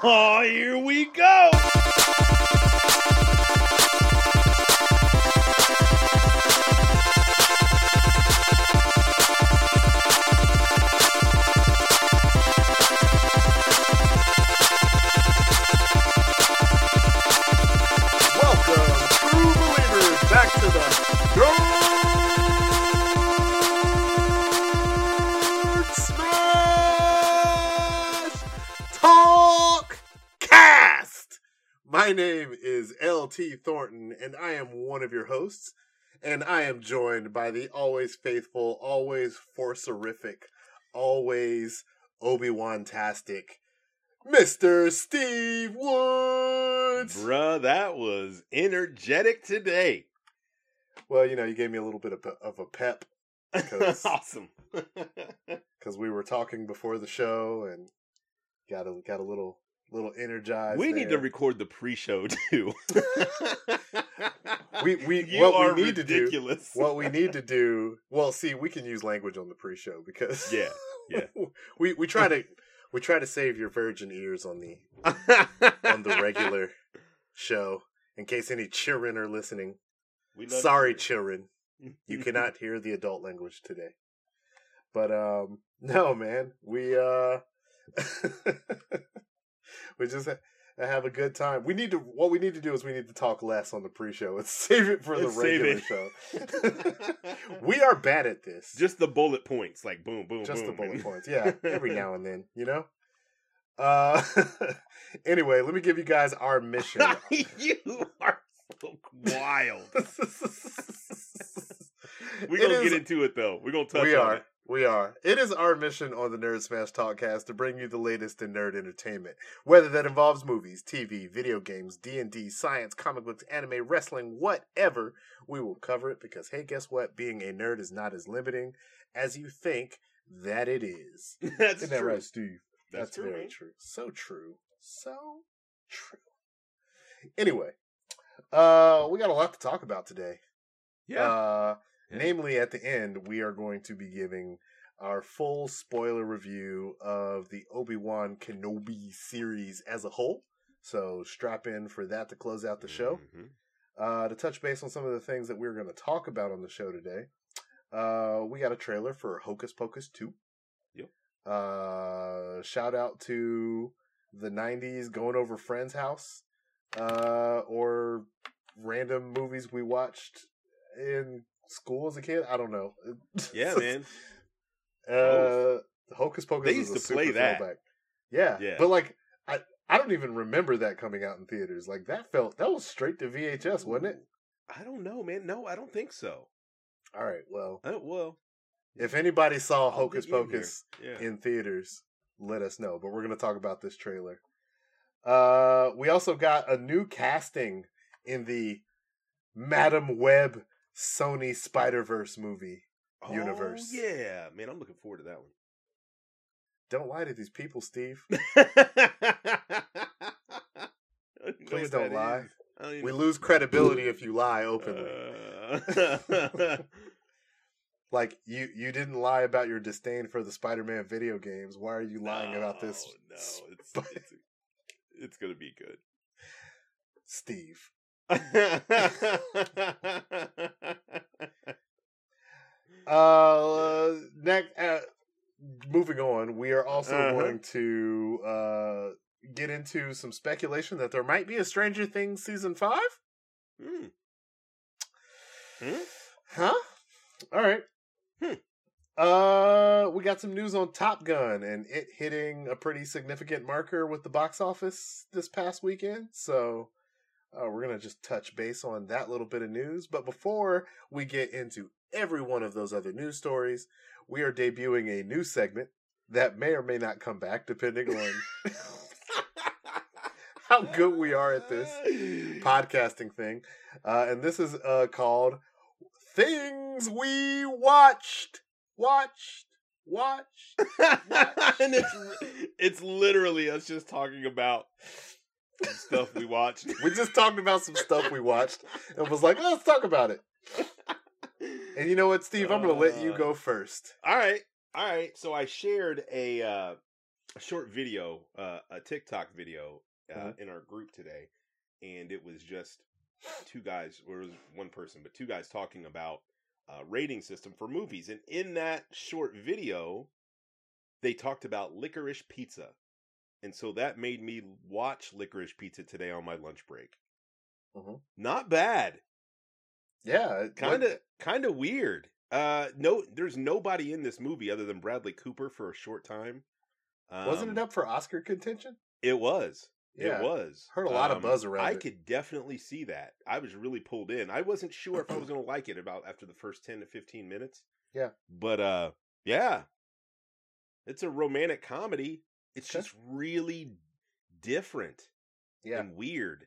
Oh, here we go. My name is LT Thornton, and I am one of your hosts. And I am joined by the always faithful, always forcerific, always Obi Wan tastic, Mr. Steve Woods. Bruh, that was energetic today. Well, you know, you gave me a little bit of, pe- of a pep because awesome. Because we were talking before the show and got a got a little little energized. we need to record the pre-show too. We- we- you what we are need to do- what we need to do. Well, see, we can use language on the pre-show because Yeah, yeah. we we try to we try to save your virgin ears on the on the regular show in case any children are listening. We Sorry, you. children. you cannot hear the adult language today. But um no man, we uh we just ha- have a good time. We need to what we need to do is we need to talk less on the pre-show and save it for the save regular it. show. we are bad at this. Just the bullet points, like boom, boom, just the boom. bullet points. Yeah, every now and then, you know? Uh anyway, let me give you guys our mission. you are so wild. We're gonna is- get into it though. We're gonna touch we on are. it. We are. It is our mission on the Nerd Smash Talkcast to bring you the latest in nerd entertainment, whether that involves movies, TV, video games, D and D, science, comic books, anime, wrestling, whatever. We will cover it because hey, guess what? Being a nerd is not as limiting as you think that it is. That's Isn't that true. right, Steve? That's, true. very man. true. So true. So true. Anyway, uh, we got a lot to talk about today. Yeah. Uh, Yeah. Namely, at the end, we are going to be giving our full spoiler review of the Obi Wan Kenobi series as a whole. So strap in for that to close out the show. Mhm. Uh, to touch base on some of the things that we're going to talk about on the show today, uh, we got a trailer for Hocus Pocus 2. Yep. Uh, shout out to the 90s going over Friends' house uh, or random movies we watched in school as a kid. I don't know. Yeah, man. Uh, Hocus Pocus. They is used a to play that. throwback. Yeah, Yeah. but like I, I don't even remember that coming out in theaters. Like that felt that was straight to VHS, wasn't it? I don't know, man. No, I don't think so. All right. Well, Uh, well, if anybody saw Hocus dig in Pocus yeah. in theaters, let us know. But we're going to talk about this trailer. Uh, we also got a new casting in the Madame Web Sony Spider Verse movie. universe. Oh, yeah, man. I'm looking forward to that one. Don't lie to these people, Steve. Please don't lie. Uh, We lose credibility if you lie openly. Like you, you didn't lie about your disdain for the Spider-Man video games. Why are you lying about this, No, no, it's it's, it's gonna be good. Steve? Uh, next, uh, moving on, we are also Uh-huh. going to uh get into some speculation that there might be a Stranger Things season five. Hmm. Hmm? Huh? All right. Hmm. Uh, we got some news on Top Gun and it hitting a pretty significant marker with the box office this past weekend. So, uh, we're gonna just touch base on that little bit of news. But before we get into every one of those other news stories, we are debuting a new segment that may or may not come back, depending on how good we are at this podcasting thing. Uh, and this is uh, called Things We Watched. Watched. Watched. and it's it's literally us just talking about stuff we watched. We just talked about some stuff we watched and was like, let's talk about it. And you know what, Steve? I'm going to let you Uh, go first. All right. All right, so I shared a uh, a short video, uh, a TikTok video uh, Mhm. in our group today, and it was just two guys, or it was one person, but two guys talking about uh, rating system for movies, and in that short video, they talked about licorice pizza, and so that made me watch licorice pizza today on my lunch break. Mhm. Not bad Yeah, kind of kind of weird uh no there's nobody in this movie other than bradley cooper for a short time um, wasn't it up for Oscar contention? it was Yeah, it was heard a lot of Um, buzz around i it. could definitely see that i was really pulled in i wasn't sure if i was gonna like it about after the first 10 to 15 minutes Yeah. but uh yeah it's a romantic comedy it's just really different Yeah, and weird.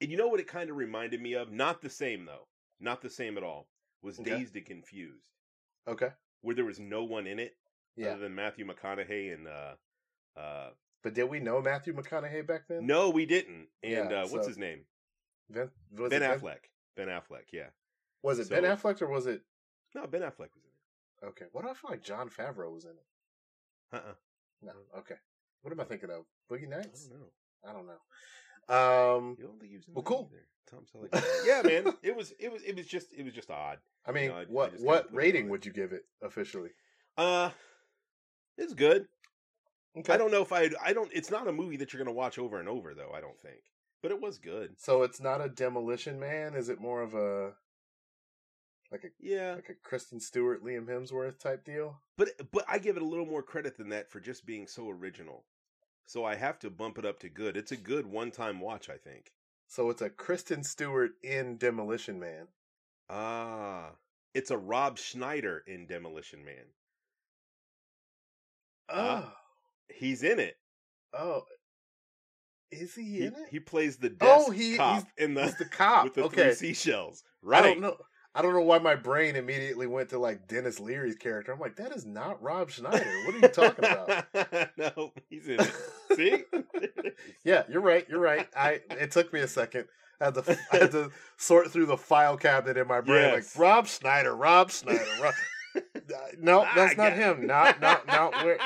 And you know what it kind of reminded me of? Not the same though. Not the same at all. Was Okay. Dazed and Confused, okay, where there was no one in it yeah. other than Matthew McConaughey and uh uh But did we know Matthew McConaughey back then? no, we didn't. And Yeah, uh what's so- his name? Ben it Affleck. Ben Affleck, yeah. Was it Ben Affleck or was it? No, Ben Affleck was in it. Okay, what do I feel like Jon Favreau was in it? Uh-uh. No, okay. What am I thinking of? Boogie Nights? I don't know. I don't know. Um, You don't think he was Well, cool. either. Tom Selleck. yeah, man. It was it was it was just it was just odd. I mean, know, I- I what just what kinda put it rating would you give it officially? Uh it's good. Okay. I don't know if I I don't it's not a movie that you're going to watch over and over though, I don't think. But it was good. So it's not a Demolition Man. Is it more of a like a Yeah. like a Kristen Stewart, Liam Hemsworth type deal? But but I give it a little more credit than that for just being so original. So I have to bump it up to good. It's a good one-time watch, I think. So it's a Kristen Stewart in Demolition Man. Ah, it's a Rob Schneider in Demolition Man. Oh, Ah. He's in it. oh, is he He, in it? he plays the desk Oh, he- cop in the He's the cop. with the okay, three seashells. Right. I Right. don't know. I don't know why my brain immediately went to like Denis Leary's character. I'm like, that is not Rob Schneider. What are you talking about? no, he's in it. See? yeah, you're right. You're right. I it took me a second. I had to I had to sort through the file cabinet in my brain. Yes. Like Rob Schneider, Rob Schneider. Rob... no, Ah, that's not him. Not not not where.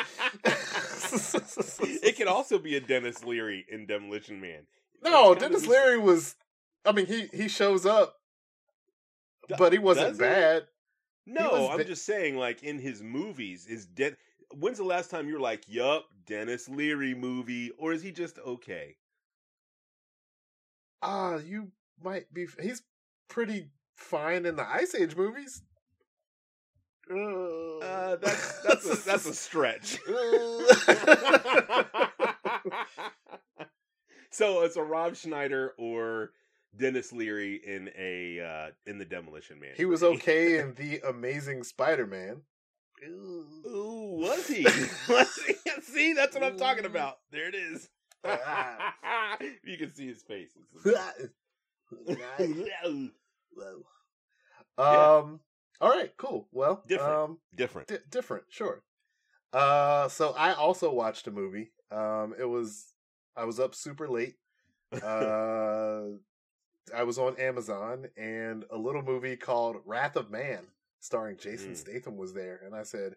it could also be a Denis Leary in Demolition Man. no, Denis Leary was. I mean, he he shows up, but he wasn't bad. No, I'm De- just saying, like in his movies, is Den. When's the last time you were like, "Yup, Denis Leary movie," or is he just okay? Ah, you might be. He's pretty fine in the Ice Age movies. Uh, that's that's a that's a stretch. so it's a Rob Schneider or Denis Leary in a uh in the Demolition Man. he was okay in the Amazing Spider-Man. Ooh, was he? was he? See, that's what I'm talking about. There it is. you can see his face. um. All right. Cool. Well, Different. Um, Different. di- different. Sure. Uh. So I also watched a movie. Um. It was. I was up super late. Uh. I was on Amazon, and a little movie called Wrath of Man, starring Jason Mm. Statham, was there, and I said.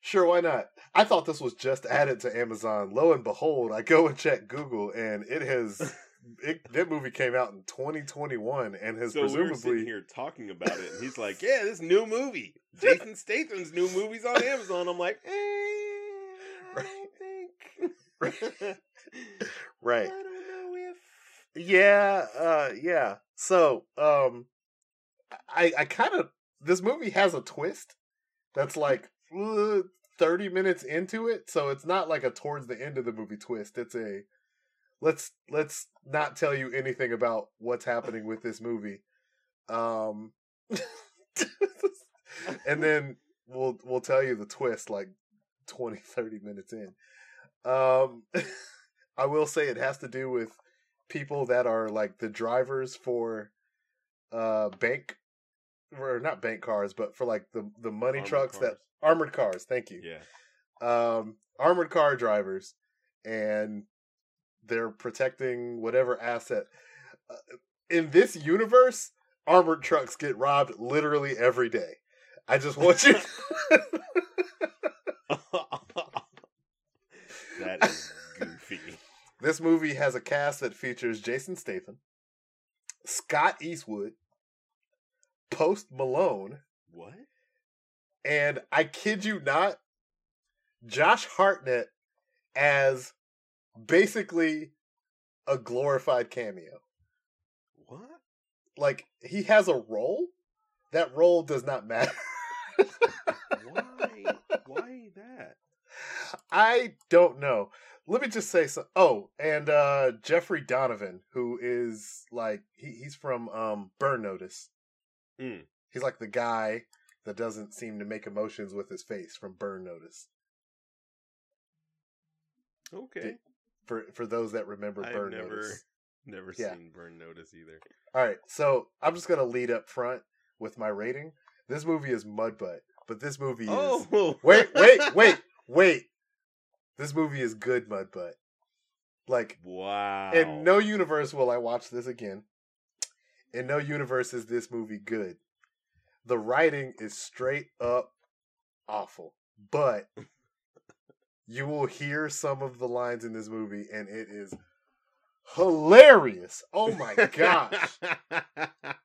Sure, why not? I thought this was just added to Amazon. Lo and behold, I go and check Google, and it has. It, that movie came out in 2021, and has so we presumably here talking about it, and he's like, "Yeah, this new movie, Jason Statham's new movies on Amazon." I'm like, eh, "I don't think." right. I don't know if. Yeah, uh, yeah. So, um, I I kind of this movie has a twist that's like uh, thirty minutes into it, so it's not like a towards the end of the movie twist. It's a let's let's not tell you anything about what's happening with this movie, um, and then we'll we'll tell you the twist like 20, 30 minutes in. Um, I will say it has to do with people that are like the drivers for uh bank or not bank cars, but for like the the money armored trucks cars. that armored cars. Thank you. Yeah. Um, armored car drivers, and they're protecting whatever asset. Uh, in this universe, armored trucks get robbed literally every day. I just want you. that is this movie has a cast that features Jason Statham, Scott Eastwood, Post Malone, What? and I kid you not, Josh Hartnett as basically a glorified cameo. What? Like he has a role. That role does not matter. Why? Why that? I don't know. Let me just say so. Oh, and uh Jeffrey Donovan, who is like he, he's from um Burn Notice. Mm. He's like the guy that doesn't seem to make emotions with his face from Burn Notice. Okay. For for those that remember I've Burn never Notice. never Yeah. seen Burn Notice either. All right, so I'm just gonna lead up front with my rating. This movie is Mudbutt, but this movie is Oh wait, wait, wait, wait. This movie is good Mudbutt. Like Wow. in no universe will I watch this again. In no universe is this movie good. The writing is straight up awful, but you will hear some of the lines in this movie, and it is hilarious. Oh my gosh!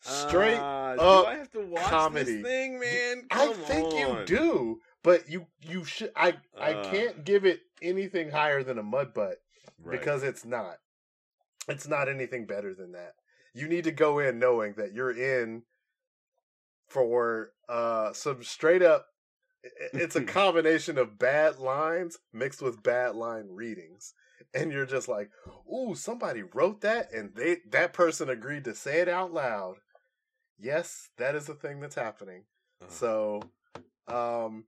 Straight Uh, up do I have to watch comedy. this thing, man? I Come think you do, but you you should. I I Uh. can't give it anything higher than a mud butt Right. because it's not. It's not anything better than that. You need to go in knowing that you're in for uh some straight up. It's a combination of bad lines mixed with bad line readings, and you're just like, "Ooh, somebody wrote that, and they that person agreed to say it out loud." Yes, that is a thing that's happening. Uh, So, um,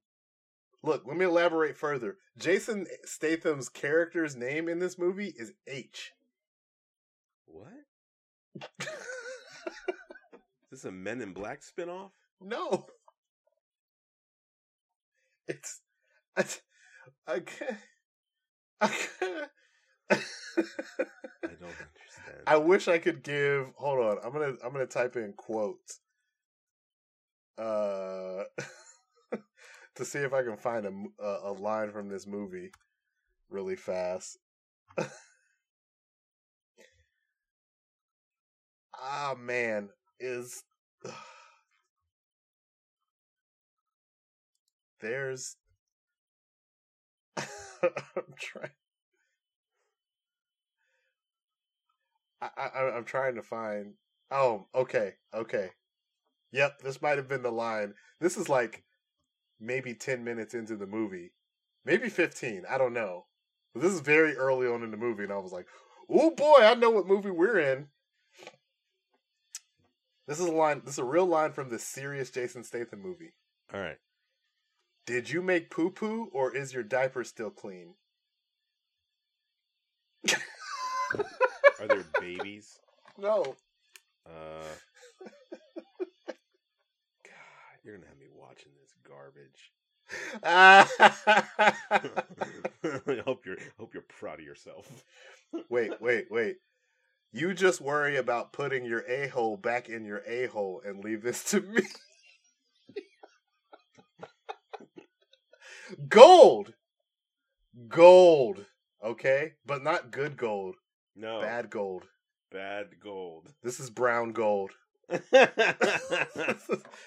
look, let me elaborate further. Jason Statham's character's name in this movie is H. what? Is this a Men in Black spinoff? no, it's I, I can't. I can't. I don't understand. I wish I could give. Hold on, I'm gonna I'm gonna type in quotes. Uh, to see if I can find a a line from this movie really fast. ah man, is there's I'm trying. I, I I'm trying to find. Oh, okay, okay. Yep, this might have been the line. This is like maybe ten minutes into the movie, maybe fifteen. I don't know. But this is very early on in the movie, and I was like, "Oh boy, I know what movie we're in." This is a line. This is a real line from the serious Jason Statham movie. All right. Did you make poo poo, or is your diaper still clean? Are there babies? No. Uh, God, you're gonna have me watching this garbage. I hope you're hope you're proud of yourself. wait, wait, wait. You just worry about putting your a hole back in your a hole and leave this to me. gold, gold. Okay, but not good gold. No, Bad gold. bad gold. This is brown gold. AKA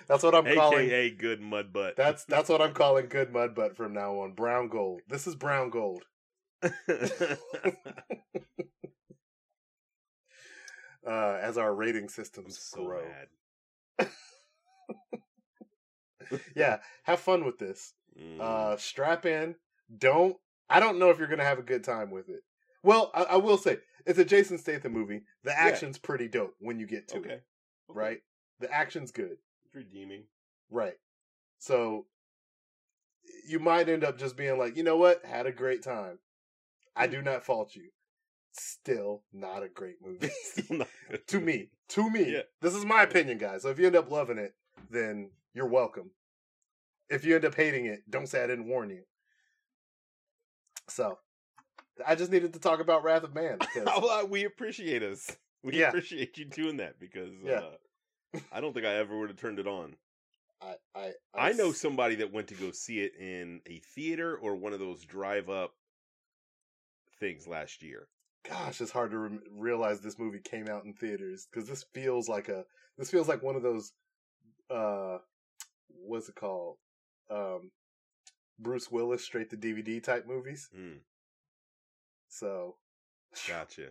that's what I'm calling. A good mud butt. That's that's what I'm calling good mud butt from now on. Brown gold. This is brown gold. Uh, as our rating systems so grow. Yeah, have fun with this. Mm. Uh, strap in. Don't. I don't know if you're gonna have a good time with it. Well, I, I will say it's a Jason Statham movie. The action's pretty dope when you get to okay. it. Right. The action's good. It's redeeming. Right. So you might end up just being like, you know what? Had a great time. I mm. do not fault you. Still not a great movie. Still not good. to me. To me. Yeah. This is my opinion, guys. So if you end up loving it, then you're welcome. If you end up hating it, don't say I didn't warn you. So I just needed to talk about Wrath of Man because we appreciate us. We Yeah. appreciate you doing that because Yeah. uh, I don't think I ever would have turned it on. I, I I know somebody that went to go see it in a theater or one of those drive up things last year. Gosh, it's hard to re- realize this movie came out in theaters because this feels like a this feels like one of those uh what's it called um Bruce Willis straight to DVD type movies. Mm, So gotcha.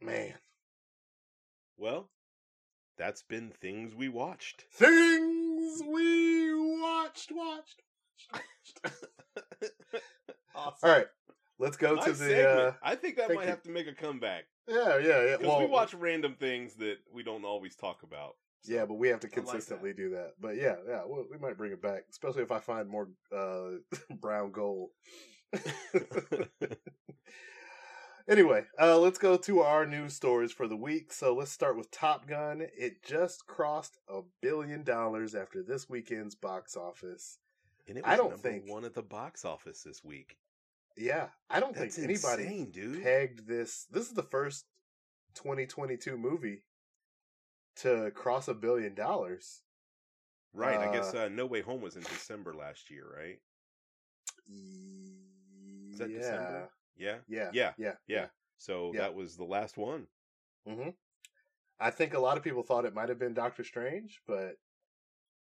Man, Well, that's been things we watched. things we watched, watched, watched. awesome. All right, let's go to the. segment. uh I think that might you. have to make a comeback Yeah, yeah, yeah. because Well, we watch random things that we don't always talk about. So, Yeah, but we have to I like that. consistently do that. But yeah, yeah, we, we might bring it back, especially if I find more uh, brown gold. anyway, uh, let's go to our news stories for the week. So let's start with Top Gun. It just crossed a billion dollars after this weekend's box office. and it I was don't number think- one at the box office this week. Yeah, I don't That's think anybody insane, dude. pegged this. This is the first 2022 movie to cross a billion dollars. Right. I guess Uh, uh, No Way Home was in December last year, right? Is that yeah. December? Yeah. Yeah. Yeah. Yeah. Yeah. So Yeah. that was the last one. hmm I think a lot of people thought it might have been Doctor Strange, but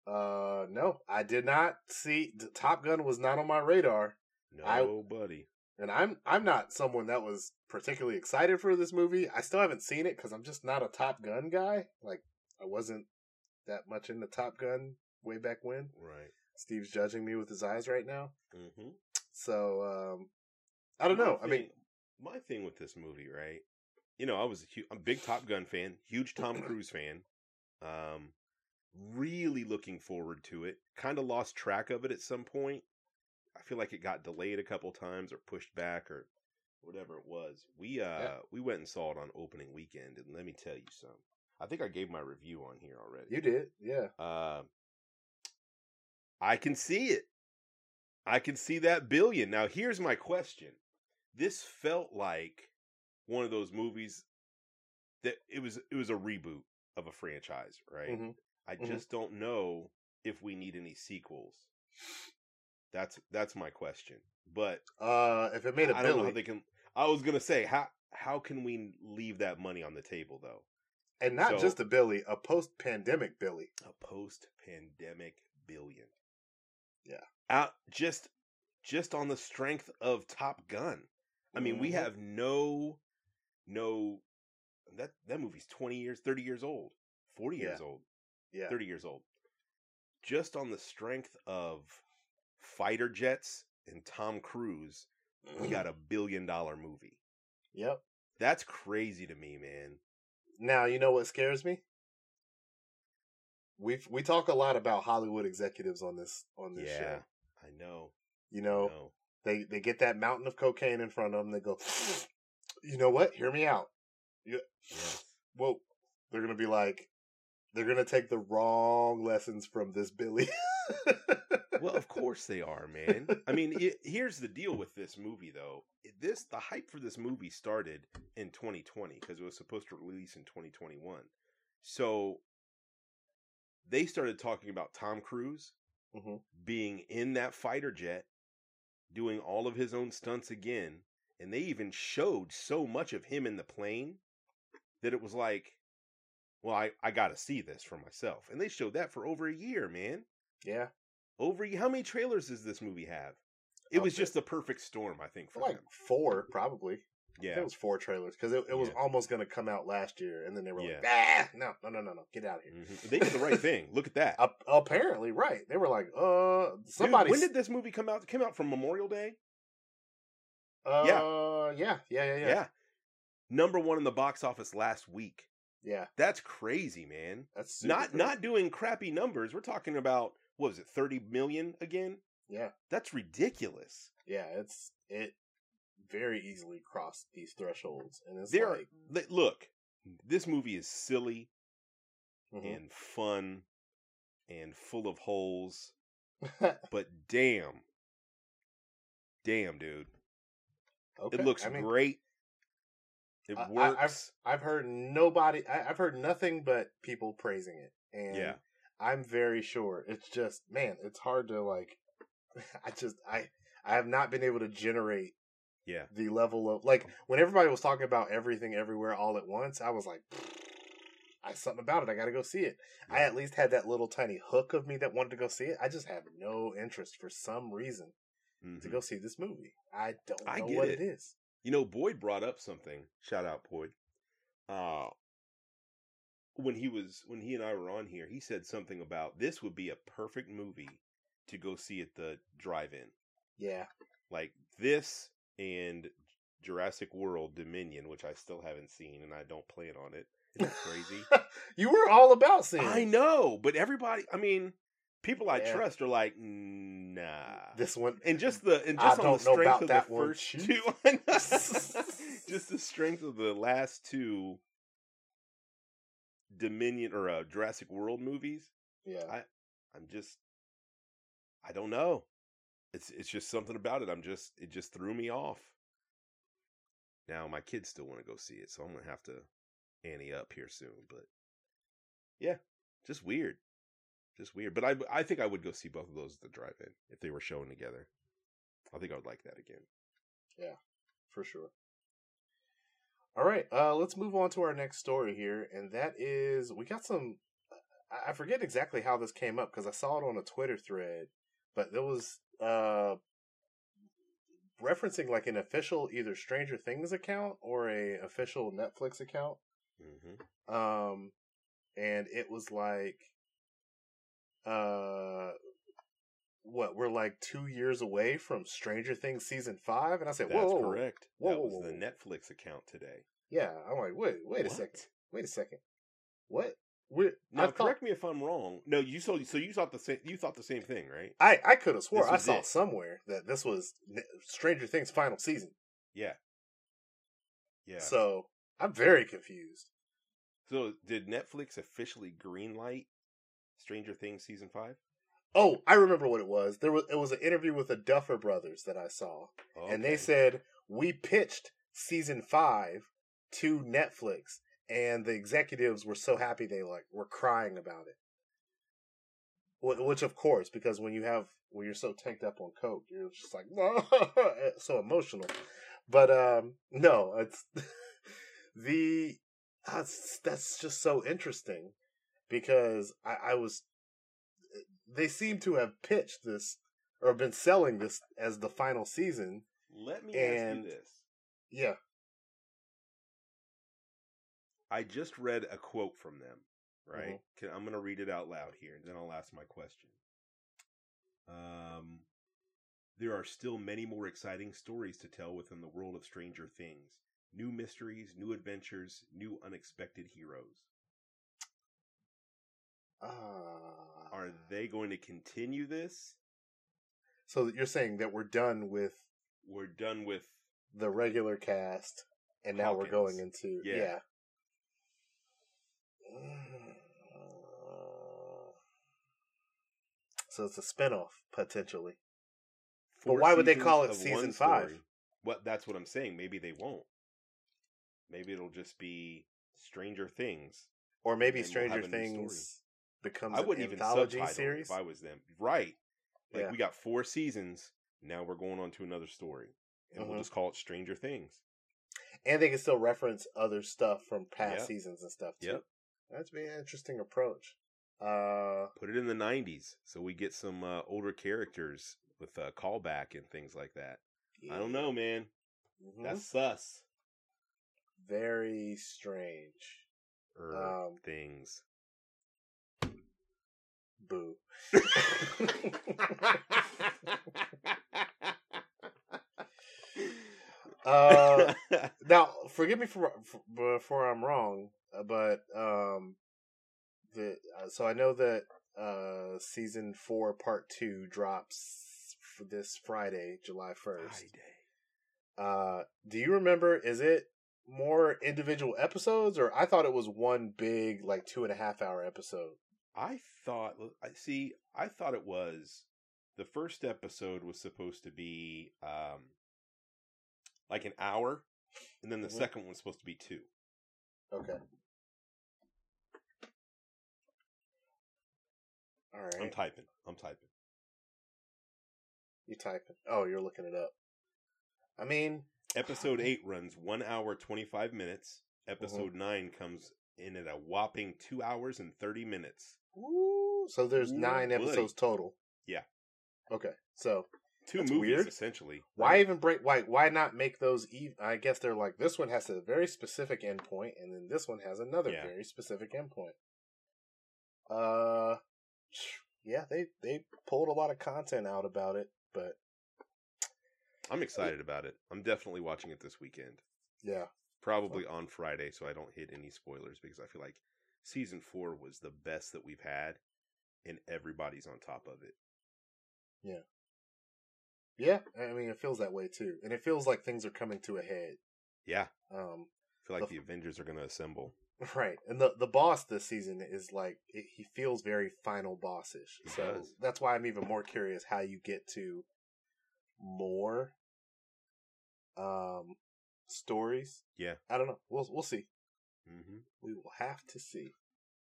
uh no, I did not see the Top Gun was not on my radar. I- Nobody. And I'm I'm not someone that was particularly excited for this movie. I still haven't seen it cuz I'm just not a Top Gun guy. Like I wasn't that much into Top Gun way back when. Right. Steve's judging me with his eyes right now. Mm-hmm. So um I don't know. I mean, my thing with this movie, right? You know, I was a, hu- I'm a big Top Gun fan, huge Tom Cruise fan. Um, really looking forward to it. Kind of lost track of it at some point. I feel like it got delayed a couple times or pushed back or whatever it was. We uh Yeah. we went and saw it on opening weekend, and let me tell you something. I think I gave my review on here already. you did. Yeah. Uh, I can see it. I can see that billion. Now, here's my question. This felt like one of those movies that it was it was a reboot of a franchise, right? Mhm. I Mhm. just don't know if we need any sequels. That's that's my question. But Uh if it made a I don't know billion how they can I was going to say how how can we leave that money on the table though? and not so- just a Billy, a post-pandemic Billy. a post-pandemic billion. Yeah. Out just just on the strength of Top Gun. I mean, we Mhm. have no no that that movie's 20 years, 30 years old, 40 years Yeah. old, Yeah. 30 years old. Just on the strength of fighter jets and Tom Cruise, we got a billion dollar movie. Yep. That's crazy to me, man. Now you know what scares me. We we talk a lot about Hollywood executives on this on this Yeah. show. I know. You know, know. They they get that mountain of cocaine in front of them. They go, you know what? Hear me out. Yes. Well, they're gonna be like, they're gonna take the wrong lessons from this Billy. well, of course they are, man. I mean, it, here's the deal with this movie, though. This the hype for this movie started in 2020 because it was supposed to release in 2021. So they started talking about Tom Cruise Mhm. being in that fighter jet, doing all of his own stunts again, and they even showed so much of him in the plane that it was like, well, I I got to see this for myself, and they showed that for over a year, man yeah, over how many trailers does this movie have? It was just the perfect storm, I think, for like them. four probably. Yeah, it was four trailers because it, it was Yeah. almost gonna come out last year, and then they were like, Yeah. ah, no, no, no, no, no, get out of here. Mhm. they did the right thing. Look at that. Ap- apparently, right? They were like, uh, Dude, somebody. when did this movie come out? It came out from Memorial Day. Uh, Yeah. yeah, yeah, yeah, yeah, number one in the box office last week. Yeah, That's crazy, man. that's not crazy. not doing crappy numbers. We're talking about what was it, thirty million again? Yeah, That's ridiculous. yeah. It's it very easily crossed these thresholds, and it's There, like, li- look, this movie is silly mhm. and fun and full of holes. But damn, damn, dude, okay. it looks I mean, great. It I- I- works. I've heard nobody. I, I've heard nothing but people praising it, and Yeah. I'm very sure it's just man. It's hard to like. I just I I have not been able to generate Yeah. The level of like when everybody was talking about everything everywhere all at once, I was like, I something about it. I got to go see it. I at least had that little tiny hook of me that wanted to go see it. I just have no interest for some reason Mhm. to go see this movie. I don't know I get what it. it is. You know, Boyd brought up something. Shout out Boyd. Uh when he was when he and I were on here, he said something about this would be a perfect movie to go see at the drive-in. Yeah. Like this and Jurassic World Dominion, which I still haven't seen and I don't plan on it. Isn't that crazy? you were all about seeing. I know, but everybody, I mean, people I Yeah. trust are like, nah. This one. and just the and I just on the strength of that the first two, just the strength of the last two Dominion or uh, Jurassic World movies. Yeah. I- I'm just, I don't know. It's it's just something about it. I'm just it just threw me off. Now my kids still want to go see it, so I'm gonna have to ante up here soon. But yeah, just weird, just weird. But I I think I would go see both of those at the drive-in if they were showing together. I think I would like that again. Yeah, for sure. All right, uh, let's move on to our next story here, and that is we got some. I- I forget exactly how this came up because I saw it on a Twitter thread, but there was uh, referencing like an official either Stranger Things account or a official Netflix account, hmm um, and it was like, uh, what we're like two years away from Stranger Things season five, and I said, That's whoa, correct. Whoa, that was whoa, the. Netflix account today. Yeah, I'm like, wait, wait a second, wait a second, what? We're, Now, thought, correct me if I'm wrong. No, you saw. so you thought the same. You thought the same thing, right? I I could have swore I saw it. somewhere that this was Stranger Things final season. Yeah. Yeah. So, So I'm very confused. So did Netflix officially greenlight Stranger Things season five? Oh, I remember what it was. There was it was an interview with the Duffer Brothers that I saw, and they said we pitched season five to Netflix, and the executives were so happy they like were crying about it. Which, of course, because when you have when you're so tanked up on coke, you're just like so emotional. But um no, it's the that's that's just so interesting because I, I was they seem to have pitched this or been selling this as the final season. Let me and- ask you this. Yeah. I just read a quote from them, right? Mhm. Can, I'm going to read it out loud here, and then I'll ask my question. Um, there are still many more exciting stories to tell within the world of Stranger Things. New mysteries, new adventures, new unexpected heroes. Uh, Are they going to continue this? so you're saying that we're done with We're done with. the regular cast and now we're going into Yeah. yeah. So it's a spinoff potentially. But why would they call it season five? What? That's what I'm saying. Maybe they won't. Maybe it'll just be Stranger Things. Or maybe we'll Stranger new Things becomes I wouldn't an even anthology series. if I was them. Right. Like Yeah. we got four seasons. Now we're going on to another story, and Mhm. we'll just call it Stranger Things. And they can still reference other stuff from past Yep. seasons and stuff too. Yep. That'd be an interesting approach. Uh Put it in the '90s, so we get some uh, older characters with uh, callback and things like that. I don't know, man. Mhm. That's sus. very strange. Er, Um, things. Boo. uh, now, forgive me for, for before I'm wrong, uh, but um, the uh, so I know that uh season four part two drops for this Friday, July first. Friday. Uh, do you remember? Is it more individual episodes, or I thought it was one big like two and a half hour episode? I thought. I see. I thought it was the first episode was supposed to be um like an hour, and then the Mhm. second one's supposed to be two. Okay. All right. I'm typing. I'm typing. You typing? Oh, you're looking it up. I mean, Episode eight runs one hour twenty five minutes. Episode nine comes in at a whopping two hours and thirty minutes. ooh, so there's Ooh, nine buddy. episodes total. Yeah. Okay, so Two movies weird. essentially. why right? even break? Why why not make those? Even, I guess they're like this one has a very specific endpoint, and then this one has another Yeah. very specific endpoint. Uh, yeah, they they pulled a lot of content out about it, but I'm excited about it. I'm definitely watching it this weekend. yeah, Probably on Friday, so I don't hit any spoilers because I feel like season four was the best that we've had, and everybody's on top of it. Yeah. Yeah. I mean, it feels that way too, and it feels like things are coming to a head. Yeah, Um, I feel like The- the Avengers are going to assemble. Right, and the the boss this season is like it, he feels very final bossish. He so does. that's why I'm even more curious how you get to more um stories. Yeah. I don't know. We'll we'll see. hmm We will have to see.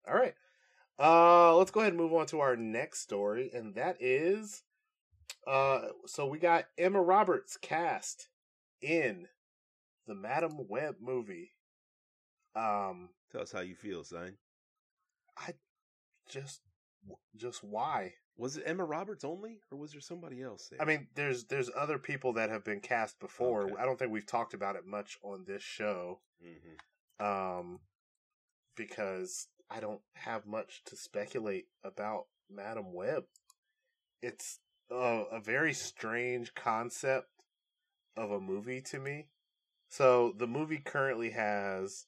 All right. Uh let's go ahead and move on to our next story and that is uh so we got Emma Roberts cast in the Madame Web movie. Um Tell us how you feel, son. I just just why Was it Emma Roberts only, or was there somebody else? There? i mean there's there's other people that have been cast before Okay. i don't think we've talked about it much on this show hmm um because i don't have much to speculate about madame web it's a, a very strange concept of a movie to me so the movie currently has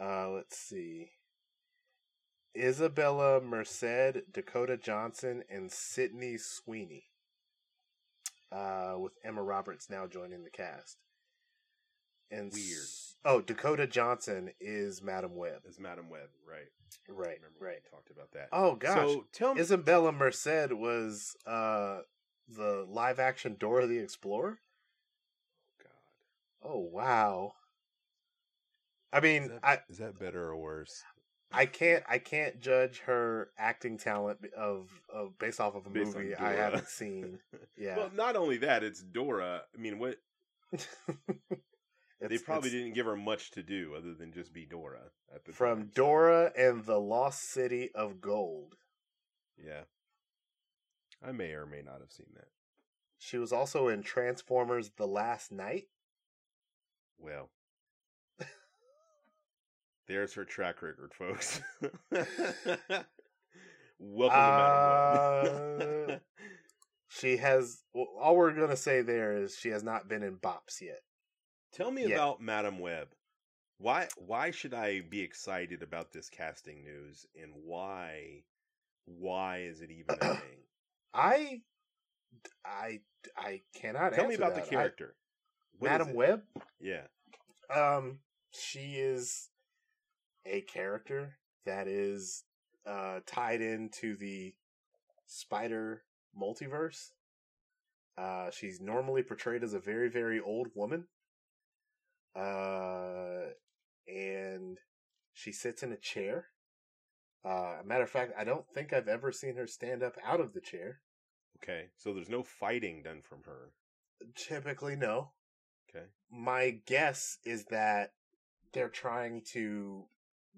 uh let's see Isabela Merced, Dakota Johnson, and Sydney Sweeney. Uh, with Emma Roberts now joining the cast. And Weird. s- oh, Dakota Johnson is Madame Web. Is Madame Web, right? Right, right. we talked about that. Oh gosh, So tell me, Isabela Merced was uh the live action Dora the Explorer. Oh God, Oh wow. I mean, is that, I is that better or worse? I can't I can't judge her acting talent of of based off of a Based movie I haven't seen. Yeah. Well, not only that, it's Dora. I mean, what they probably it's didn't give her much to do other than just be Dora at the from time, so- Dora and the Lost City of Gold. Yeah, I may or may not have seen that. She was also in Transformers: The Last Knight. Well, there's her track record, folks. Welcome to Madam. She has well, all we're gonna say there is she has not been in bops yet. Tell me Yeah. about Madame Web. Why why should I be excited about this casting news and why why is it even a thing? I, I, I cannot. Tell me about that. the character. Is Madam? Web. Yeah. Um, she is a character that is uh tied into the spider multiverse. Uh, she's normally portrayed as a very, very old woman. Uh, and she sits in a chair. Uh, a matter of fact, I don't think I've ever seen her stand up out of the chair. Okay. So there's no fighting done from her. Typically, no. Okay. my guess is that they're trying to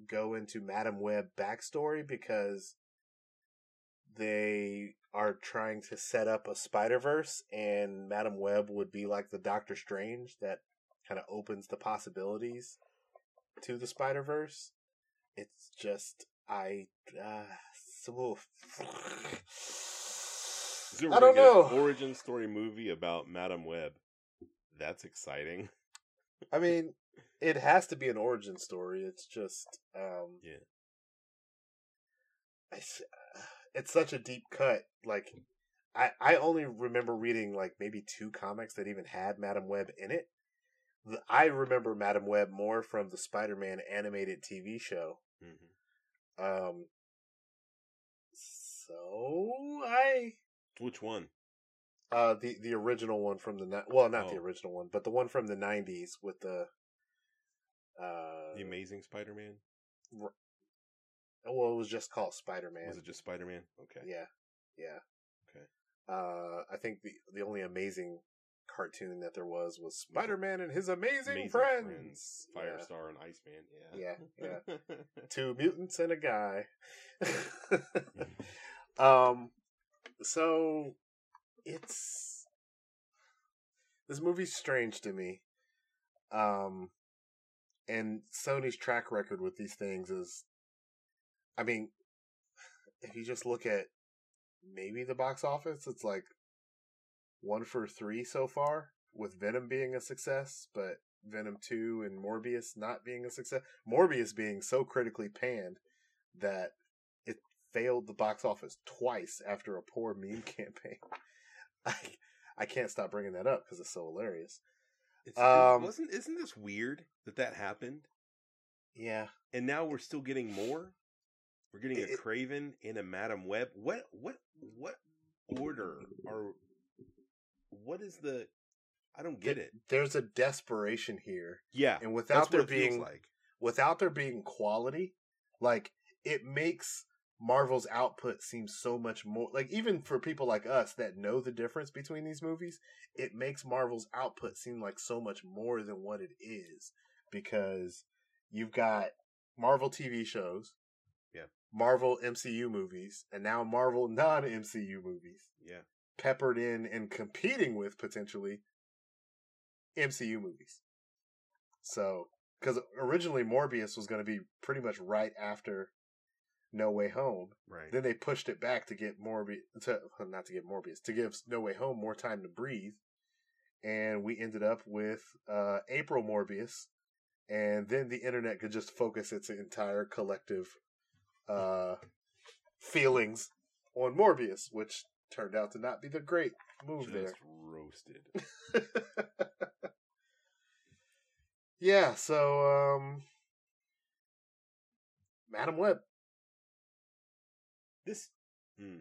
go into Madame Web backstory because they are trying to set up a Spider Verse, and Madame Web would be like the Doctor Strange that kind of opens the possibilities to the Spider Verse. It's just I uh, so I don't know. origin story movie about Madame Web. That's exciting. I mean, it has to be an origin story. It's just, um, Yeah. It's, it's such a deep cut. Like, I I only remember reading like maybe two comics that even had Madame Web in it. I remember Madame Web more from the Spider-Man animated TV show. hmm Um, so I Which one? uh the the original one from the well not the Oh. original one but the one from the nineties with the uh The Amazing Spider-Man? well it was just called Spider-Man. Was it just Spider-Man? Okay. Yeah, yeah. Okay. Uh, I think the the only amazing cartoon that there was was Spider Man and his amazing, Amazing friends. Friends. Firestar and Iceman. Yeah, Yeah. yeah. Two mutants and a guy. um, so it's this movie's strange to me. Um, and Sony's track record with these things is, I mean, if you just look at maybe the box office, it's like one for three so far, with Venom being a success, but Venom 2 and Morbius not being a success. Morbius being so critically panned that it failed the box office twice after a poor meme campaign. I, I can't stop bringing that up because it's so hilarious. It's, Um, wasn't isn't this weird that that happened? Yeah. And now we're still getting more. We're getting a Kraven and a Madame Web. What what what order are? What is the? I don't get it. There's a desperation here. Yeah, And without there it being like. without there being quality, like it makes Marvel's output seems so much more like even for people like us that know the difference between these movies, it makes Marvel's output seem like so much more than what it is because you've got Marvel TV shows, Yeah. Marvel MCU movies, and now Marvel non-MCU movies Yeah, peppered in and competing with potentially MCU movies. So, because originally Morbius was going to be pretty much right after No Way Home, right. then they pushed it back to get Morbius, to, not to get Morbius, to give No Way Home more time to breathe, and we ended up with uh, April Morbius, and then the internet could just focus its entire collective uh, feelings on Morbius, which turned out to not be the great move there. Just roasted. yeah, so um Madame Web. This, hmm.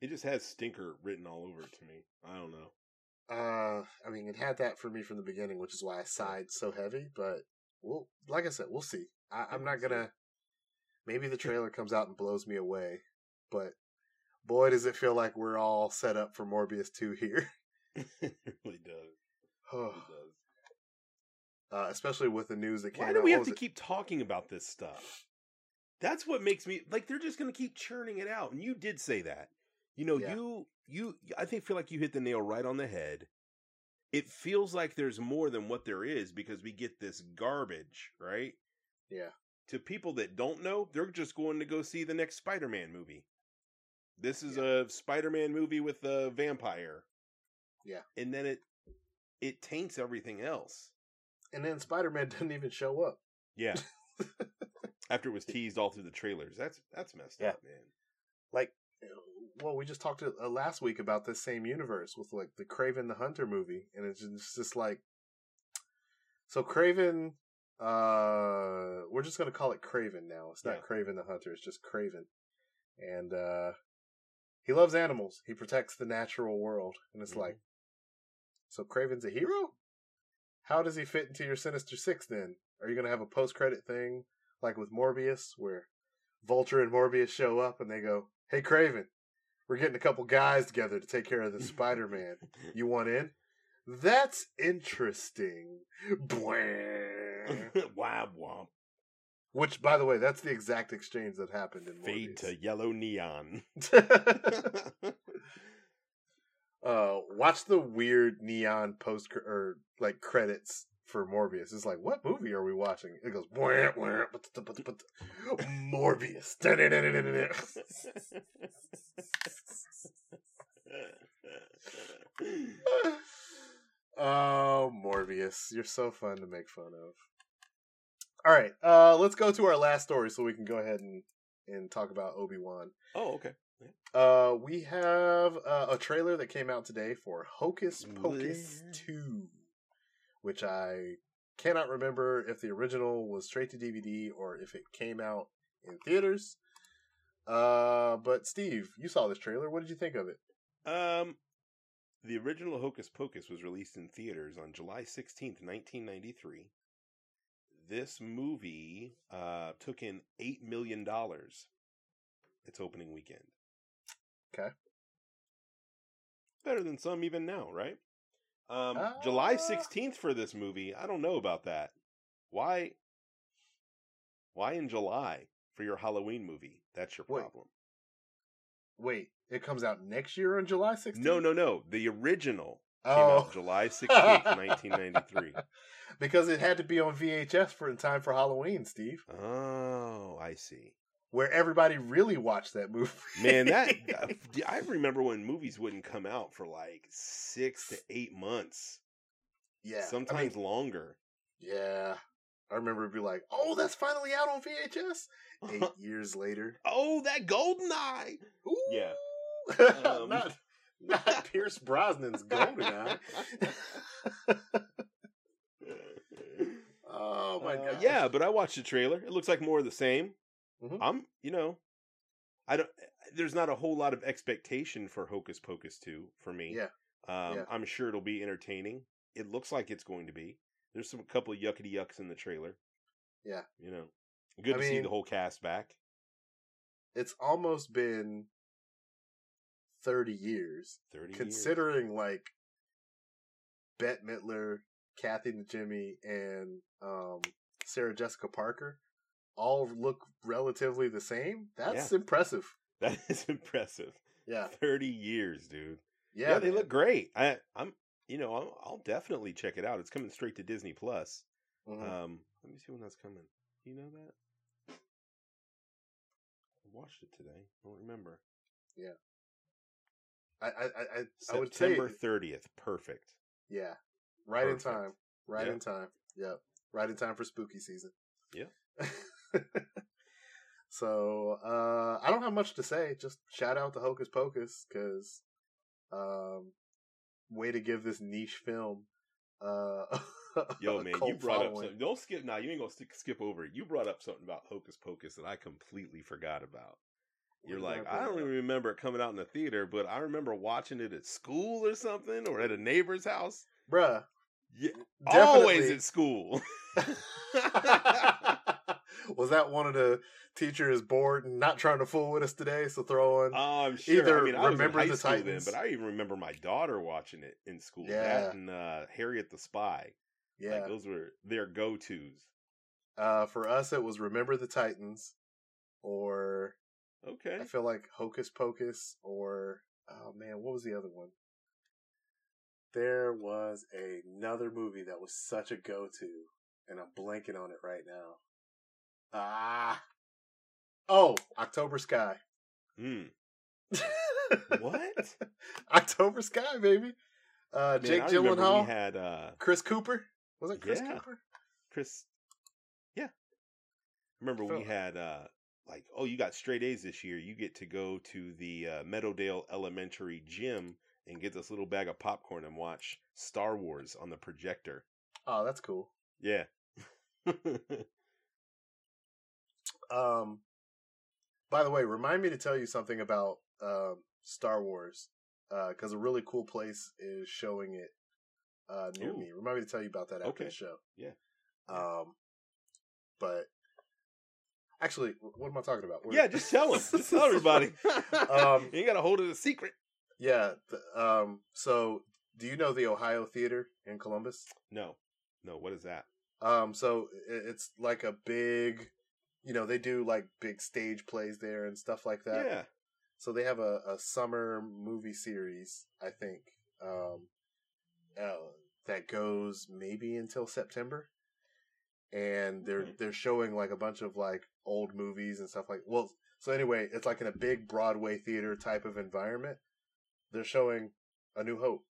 it just has stinker written all over it to me. I don't know. Uh I mean it had that for me from the beginning, which is why I sighed so heavy, but we'll like I said, we'll see. I, I'm not gonna maybe the trailer comes out and blows me away, but boy does it feel like we're all set up for Morbius 2 here. it really does. It uh, does. especially with the news that came Why out. do we have to it? keep talking about this stuff? That's what makes me like they're just going to keep churning it out. And you did say that. You know, Yeah. you you I think feel like you hit the nail right on the head. It feels like there's more than what there is because we get this garbage, right? Yeah. To people that don't know, they're just going to go see the next Spider-Man movie. This is a Spider-Man movie with a vampire. Yeah. And then it it taints everything else. And then Spider-Man doesn't even show up. Yeah. After it was teased all through the trailers. That's that's messed Yeah. up, man. like well we just talked to, uh, last week about this same universe with like the kraven the hunter movie and it's just, it's just like so kraven uh we're just gonna call it kraven now it's not Yeah. kraven the hunter it's just kraven and uh he loves animals he protects the natural world and it's Mhm. like so kraven's a hero how does he fit into your sinister six then are you gonna have a post-credit thing like with morbius where Vulture and Morbius show up and they go, "Hey Kraven, we're getting a couple guys together to take care of the Spider-Man. You want in?" That's interesting. Wab womp. Which, by the way, that's the exact exchange that happened in Fade to yellow neon. uh, watch the weird neon post or like credits for Morbius. It's like, what movie are we watching? It goes "Bwah, bwah, but- but- but- but- Morbius. Oh, Morbius. You're so fun to make fun of. All right, uh, let's go to our last story so we can go ahead and, and talk about Obi Wan. oh, okay. Uh, we have uh, a trailer that came out today for Hocus Pocus Bleh. 2, which I cannot remember if the original was straight to DVD or if it came out in theaters. Uh, but Steve, you saw this trailer. What did you think of it? Um, the original Hocus Pocus was released in theaters on July 16th, 1993. This movie uh, took in $8 million its opening weekend. Okay. Better than some even now, right? Um, July Ah. 16th for this movie. I don't know about that. Why? Why in July for your Halloween movie? That's your problem. Wait, it comes out next year on July 16th? No, no, no. The original came Oh. out July 16th, 1993. because it had to be on VHS for in time for Halloween, Steve, Oh, I see. Where everybody really watched that movie. Man, that uh, I remember when movies wouldn't come out for like six to eight months, yeah, I mean, sometimes longer. yeah. I remember it'd be like, "Oh, that's finally out on VHS." Eight years later, oh, that golden eye. Ooh. Yeah. Um, not not Pierce Brosnan's Golden Eye. oh my Uh, god! yeah, but I watched the trailer. It looks like more of the same. Mhm. I'm, you know, I don't. There's not a whole lot of expectation for Hocus Pocus two for me. Yeah. Um, Yeah. I'm sure it'll be entertaining. It looks like it's going to be. There's some couple of yuckety yucks in the trailer. Yeah. You know, good I to see the whole cast back. it's almost been thirty years, Thirty years. considering like Bette Midler, Kathy Najimy, and um, Sarah Jessica Parker all look relatively the same. That's impressive. that is impressive. Yeah, Thirty years, dude. yeah, Yeah, they man. look great. I, I'm, you know, I'll, I'll definitely check it out. It's coming straight to Disney Plus. Mhm. Um, let me see when that's coming. You know that? I watched it today. I don't remember. I, I, I, I- I would say, September thirtieth. Perfect. yeah, right in time, right Yeah. in time. Yep, right in time for spooky season. Yeah. so uh, I don't have much to say. Just shout out to Hocus Pocus because, um, way to give this niche film. Uh, Yo, man, you brought up something. Don't skip now. you ain't gonna skip over it. You brought up something about Hocus Pocus that I completely forgot about. You're What like, I I don't even remember it coming out in the theater, but I remember watching it at school or something, or at a neighbor's house. bruh. Yeah, Definitely. always at school. Was that one of the teachers bored and not trying to fool with us today? So throw on. Oh, I'm sure. Either I mean, I was in Remember high the Titans- then, but I even remember my daughter watching it in school. Yeah. That and uh, Harriet the Spy. yeah. Like those were their go tos. uh, for us, it was Remember the Titans, or Okay. I feel like Hocus Pocus, or oh man, what was the other one? There was another movie that was such a go to, and I'm blanking on it right now. Ah, oh, October Sky. Hmm. What? October Sky, baby. Uh, Man, Jake I Gyllenhaal, We had uh, Chris Cooper. Was it Chris Yeah. Cooper? Chris. Yeah. Remember we had uh, like, oh, you got straight A's this year. You get to go to the uh, Meadowdale Elementary gym and get this little bag of popcorn and watch Star Wars on the projector. Oh, that's cool. Yeah. Um, by the way, remind me to tell you something about um, Star Wars because a really cool place is showing it uh, near Ooh. me. Remind me to tell you about that after Okay. the show. Yeah. Um, but actually, what am I talking about? We're- yeah, just tell them. Just tell everybody. Um, you ain't got to hold it a secret. yeah. th- um, so, do you know the Ohio Theater in Columbus? No, no. What is that? Um, so it's like a big, you know, they do like big stage plays there and stuff like that. yeah. So they have a, a summer movie series, I think, um, uh, that goes maybe until September, and they're Okay. they're showing like a bunch of like old movies and stuff like. Well, so anyway, it's like in a big Broadway theater type of environment. They're showing A New Hope,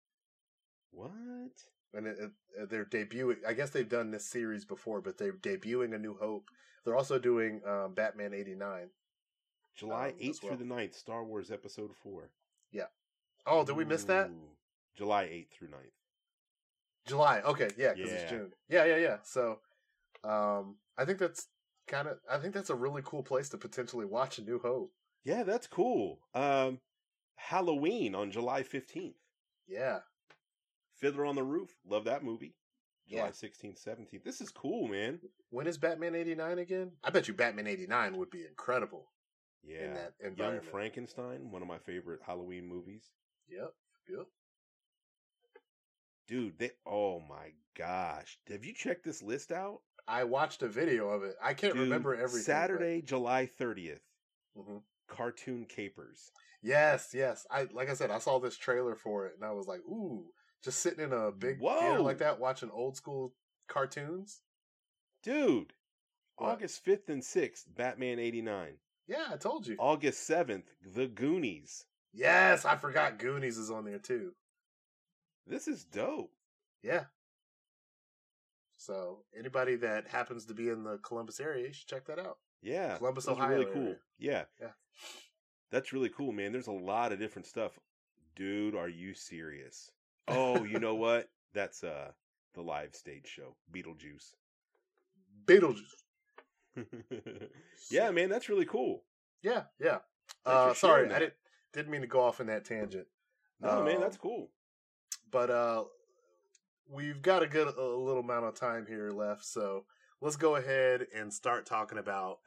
What? And it, it, they're debuting. I guess they've done this series before, but they're debuting A New Hope. They're also doing um, Batman '89. July Um, 8th well. through the 9th, Star Wars Episode 4. Yeah. Oh, did we miss that? Ooh. July 8th through 9th. July. Okay, yeah, because Yeah. it's June. Yeah, yeah, yeah. So, um, I think that's kind of. I think that's a really cool place to potentially watch A New Hope. Yeah, that's cool. Um, Halloween on July 15th. Yeah, Fiddler on the Roof. Love that movie. July Yeah. 16th, 17th. This is cool, man. when is Batman '89 again? I bet you Batman '89 would be incredible Yeah. in that Young. Frankenstein, one of my favorite Halloween movies. Yep. Yep. dude. They oh my gosh, have you checked this list out? I watched a video of it. I can't Dude, remember everything. but- Saturday, July 30th. Mhm. Cartoon Capers. Yes, yes. I like I said, I saw this trailer for it, and I was like, "Ooh!" Just sitting in a big theater like that, watching old school cartoons. Dude, What? August 5th and 6th, Batman 89. Yeah, I told you. August 7th, The Goonies. Yes, I forgot Goonies is on there too. This is dope. Yeah. So anybody that happens to be in the Columbus area, you should check that out. Yeah. Columbus, Ohio really cool. area. Yeah. Yeah. That's really cool, man. There's a lot of different stuff. Dude, are you serious? Oh, you know what? That's uh the live stage show, Beetlejuice. Beetlejuice. yeah, man, that's really cool. Yeah, yeah. Uh, sorry, I didn't didn't mean to go off in that tangent. No, man, Um, that's cool. but uh we've got a good a little amount of time here left so let's go ahead and start talking about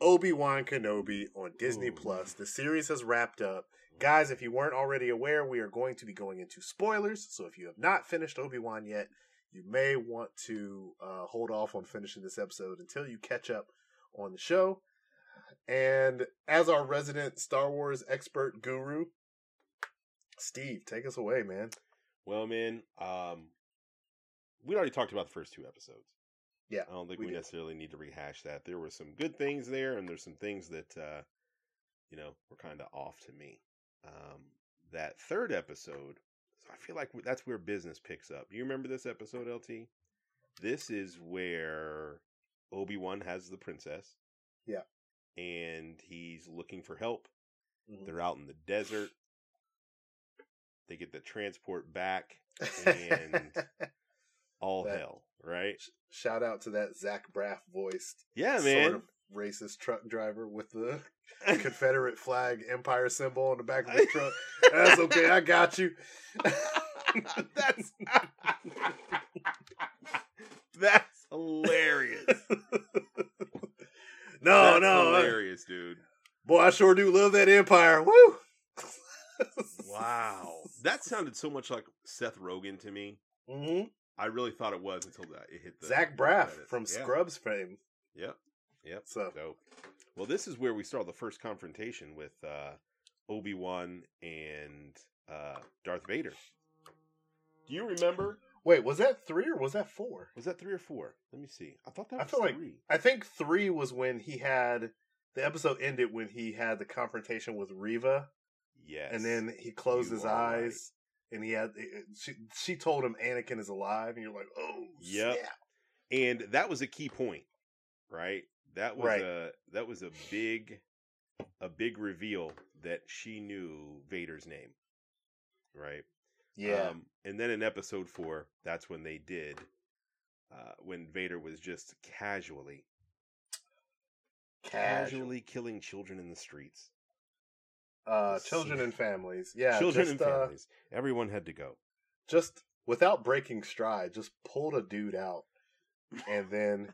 obi-wan kenobi on disney Ooh. plus the series has wrapped up guys if you weren't already aware we are going to be going into spoilers so if you have not finished obi-wan yet you may want to uh, hold off on finishing this episode until you catch up on the show and as our resident star wars expert guru steve take us away man Well, man, um, we already talked about the first two episodes. Yeah, I don't think we we, necessarily need to rehash that. There were some good things there, and there's some things that, uh, you know, were kind of off to me. Um, that third episode, So I feel like that's where business picks up. You remember this episode, LT? This is where Obi Wan has the princess. Yeah. And he's looking for help. Mhm. They're out in the desert. They get the transport back. and- All That- hell, right? Shout out to that Zach Braff voiced Yeah, sort man. of racist truck driver with the Confederate flag empire symbol on the back of the truck. That's okay, I got you. that's that's hilarious. no, That's no, uh, hilarious, dude. boy, I sure do love that empire. Woo! Wow, that sounded so much like Seth Rogen to me. hmm I really thought it was until that it hit the Zach Braff from Yeah. Scrubs fame. Yep, yep. So Dope. Well, this is where we saw the first confrontation with uh, Obi Wan and uh, Darth Vader. Do you remember? wait, was that three or was that four? Was that three or four? Let me see. I thought that I was feel like- I think three was when he had the episode ended when he had the confrontation with Reva. yes. and then he closed You his are right. eyes and he had she she told him Anakin is alive and you're like oh Yep. snap. and that was a key point, right? That was Right. a that was a big a big reveal that she knew Vader's name, right? yeah Um, and then in episode four, that's when they did, uh, when Vader was just casually, casually casually killing children in the streets. uh children and families yeah children just, and uh, families. Everyone had to go. just without breaking stride just pulled a dude out and then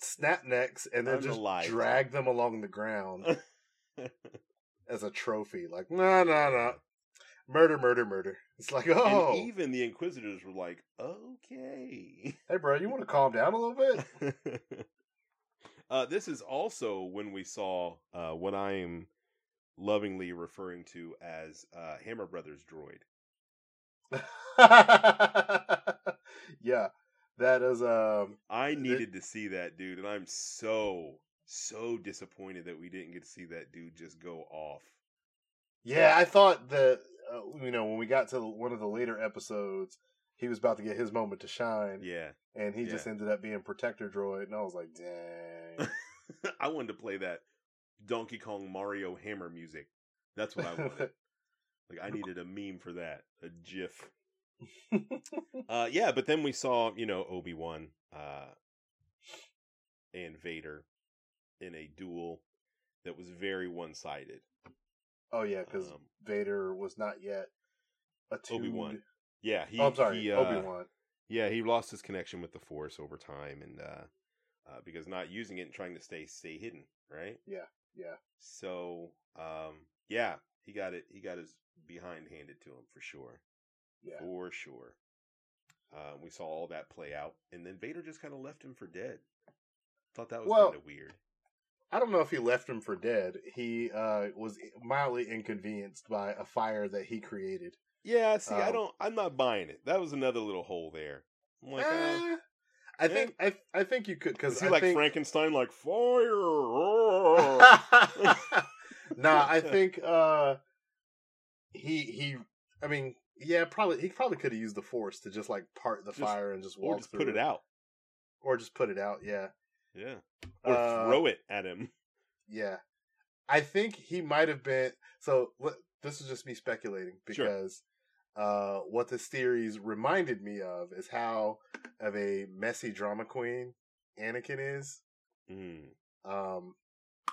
snap necks and then just drag them along the ground as a trophy like no no no murder murder murder. It's like oh. And even the Inquisitors were like, okay. hey bro you want to calm down a little bit? Uh, this is also when we saw uh, what I am lovingly referring to as uh, Hammer Brothers droid. yeah, that is um I Th- needed to see that dude, and I'm so so disappointed that we didn't get to see that dude just go off. yeah, I thought that uh, you know, when we got to one of the later episodes, he was about to get his moment to shine Yeah, and he yeah. just ended up being protector droid and I was like, "Dang." I wanted to play that Donkey Kong Mario Hammer music. That's what I wanted. like I needed a meme for that, a GIF. Uh, yeah, but then we saw, you know, Obi Wan uh, and Vader in a duel that was very one sided. oh yeah, cuz Um, Vader was not yet attuned. Obi-Wan. yeah, he. oh, I'm sorry, uh, Obi-Wan. Yeah, he lost his connection with the Force over time, and uh, uh, because not using it and trying to stay stay hidden, right? Yeah, yeah. So, um, yeah, he got it. He got his behind handed to him for sure. Yeah. For sure. Uh, we saw all that play out, and then Vader just kind of left him for dead. Thought that was Well- kind of weird. I don't know if he left him for dead. He uh, was mildly inconvenienced by a fire that he created. Yeah, see, I Um, don't. I'm not buying it. That was another little hole there. I'm like, uh, Eh, I think I I think you could because he I like think, Frankenstein, like fire? nah, I think uh he he I mean, yeah, probably he probably could have used the force to just like part the Just- fire and just walk or just put it out. Or just put it out, yeah. Yeah, or Uh, throw it at him. Yeah. I think he might have been so this is just me speculating Sure. because uh what this series reminded me of is how of a messy drama queen Anakin is. Mm, Um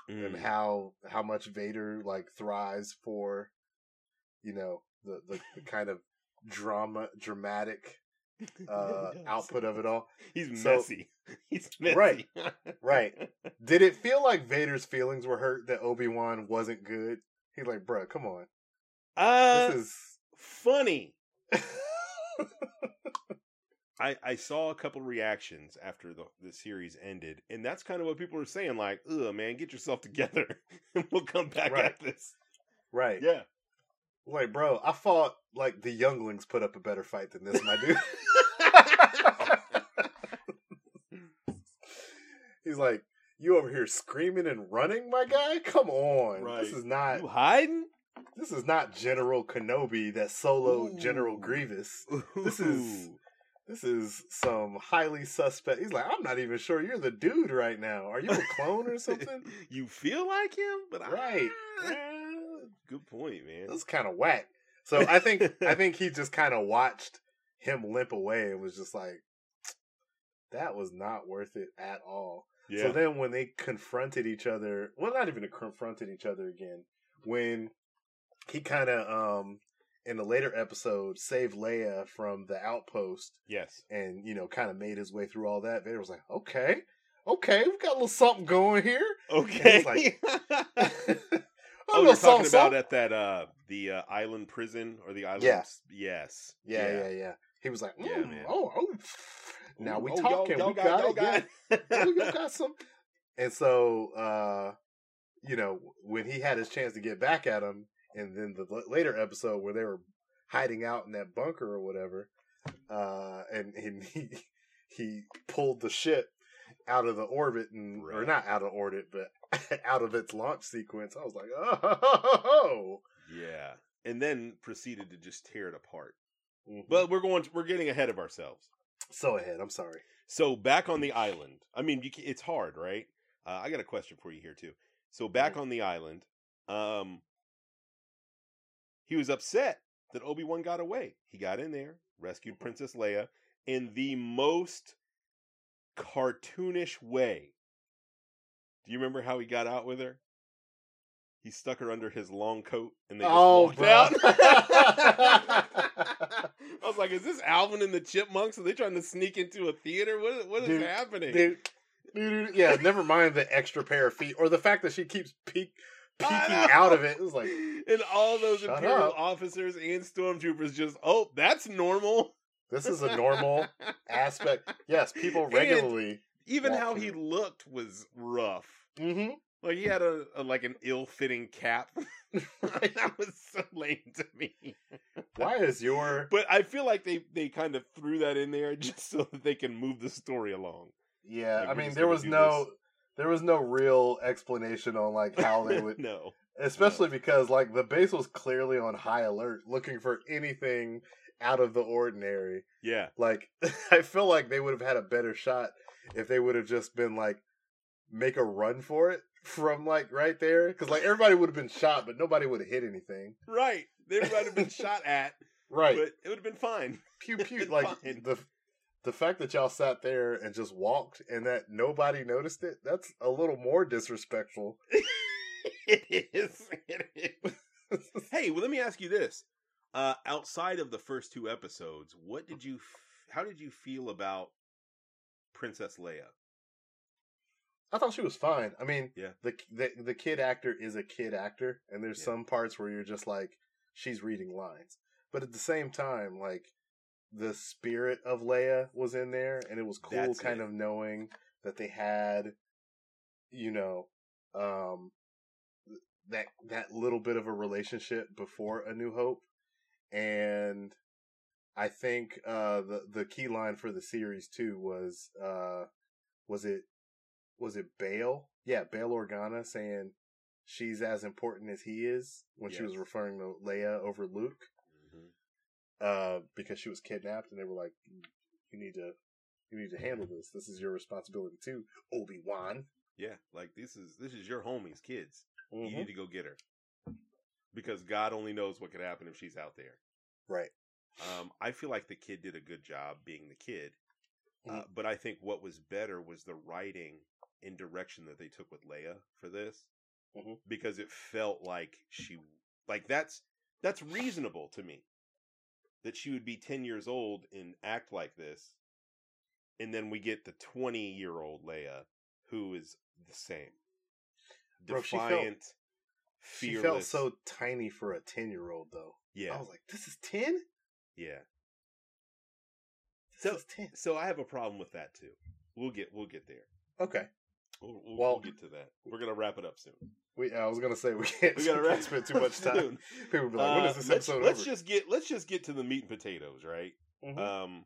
and mm. how how much Vader like thrives for you know the the, the kind of drama dramatic uh Yes. output of it all. He's So- messy. He's messy. Right, right. Did it feel like Vader's feelings were hurt that Obi-Wan wasn't good? He's like, "Bruh, come on. Uh, This is funny. I, I saw a couple reactions after the, the series ended, and that's kind of what people are saying. Like, ugh, man, get yourself together, and we'll come back Right. at this. right. Yeah, Like, bro, I fought like the younglings put up a better fight than this, my dude." He's like, "You over here screaming and running, my guy? Come on. Right. This is not you hiding? This is not General Kenobi that soloed General Ooh. Grievous. This is- This is some highly suspect. He's like, I'm not even sure you're the dude right now. Are you a clone or something? you feel like him, but I- Right. Good point, man. That's kind of whack. So I think I think he just kind of watched him limp away and was just like, that was not worth it at all. Yeah, So then when they confronted each other, well, not even confronted each other again, when he kind of, um, in the later episode, saved Leia from the outpost yes. and, you know, kind of made his way through all that, Vader was like, okay, okay, we've got a little something going here. Okay. like- oh, you're talking something, about at that uh the uh, island prison or the island? Yeah. Yes. Yeah, yeah, yeah, He was like, Yeah, mm, man. oh, oh. Now we oh, talking. y'all- we y'all got, y'all it. yeah. got oh, you got some. And so, uh, you know, when he had his chance to get back at him, and then the l- later episode where they were hiding out in that bunker or whatever, uh, and, and he he pulled the ship out of the orbit and or not out of orbit, but out of its launch sequence. I was like, oh, Yeah. And then proceeded to just tear it apart. Mhm. But we're going. we're getting ahead of ourselves. so ahead. I'm sorry. So back on the island. I mean, you, ca- it's hard, right? Uh, I got a question for you here too. So back Mm-hmm. on the island, um, he was upset that Obi Wan got away. He got in there, rescued Mm-hmm. Princess Leia in the most cartoonish way. Do you remember how he got out with her? He stuck her under his long coat, and they just Oh, walked bro. out. I was like, "Is this Alvin and the Chipmunks? Are they trying to sneak into a theater? What is, what is Dude, happening?" Dude, dude, yeah, never mind the extra pair of feet or the fact that she keeps peek, peeking out of it. It was like, and all those Imperial up. officers and stormtroopers just, oh, that's normal. This is a normal aspect. Yes, people And- regularly. Even how through. he looked was rough. hmm Like he had a, a like an ill-fitting cap. that was so lame to me. Why is your But I feel like they they kind of threw that in there just so that they can move the story along. yeah? Like, I mean, there was no this. there was no real explanation on like how they would, no. especially because like the base was clearly on high alert, looking for anything out of the ordinary. Yeah. Like, I feel like they would have had a better shot if they would have just been like, make a run for it from like right there. Cause like everybody would have been shot, but nobody would have hit anything. Right. They might have been shot at, Right. but it would have been fine. pew pew. Like Fine. the, the fact that y'all sat there and just walked and that nobody noticed it, that's a little more disrespectful. it is. It is. hey, well, let me ask you this: uh, outside of the first two episodes, what did you? F- how did you feel about Princess Leia? I thought she was fine. I mean, Yeah. the the the kid actor is a kid actor, and there's Yeah. some parts where you're just like, she's reading lines, but at the same time, like, the spirit of Leia was in there, and it was cool, That's kind it. of knowing that they had, you know, um, that that little bit of a relationship before A New Hope, and I think uh, the the key line for the series too was uh, was it was it Bail? Yeah, Bail Organa saying she's as important as he is when she was referring to Leia over Luke Mhm. uh, because she was kidnapped, and they were like, "You need to, you need to handle this. This is your responsibility too, Obi Wan." Yeah, like this is this is your homie's kids. Mm-hmm. You need to go get her because God only knows what could happen if she's out there. Right. Um, I feel like the kid did a good job being the kid, uh, Mhm. but I think what was better was the writing and direction that they took with Leia for this, Mhm. because it felt like she like that's that's reasonable to me that she would be ten years old and act like this, and then we get the twenty year old Leia who is the same, Bro, she felt- She felt so tiny for a ten year old, though. yeah, I was like, "This is ten. yeah. This So- is ten. So I have a problem with that too. We'll get we'll get there. Okay. We'll, we'll, Well- we'll get to that. We're gonna wrap it up soon. We. I was gonna say we can't. We gotta wrap spend too much time. soon. People be like, "When Uh, is this let's, episode let's over?" just get let's just get to the meat and potatoes, right? Mhm. Um,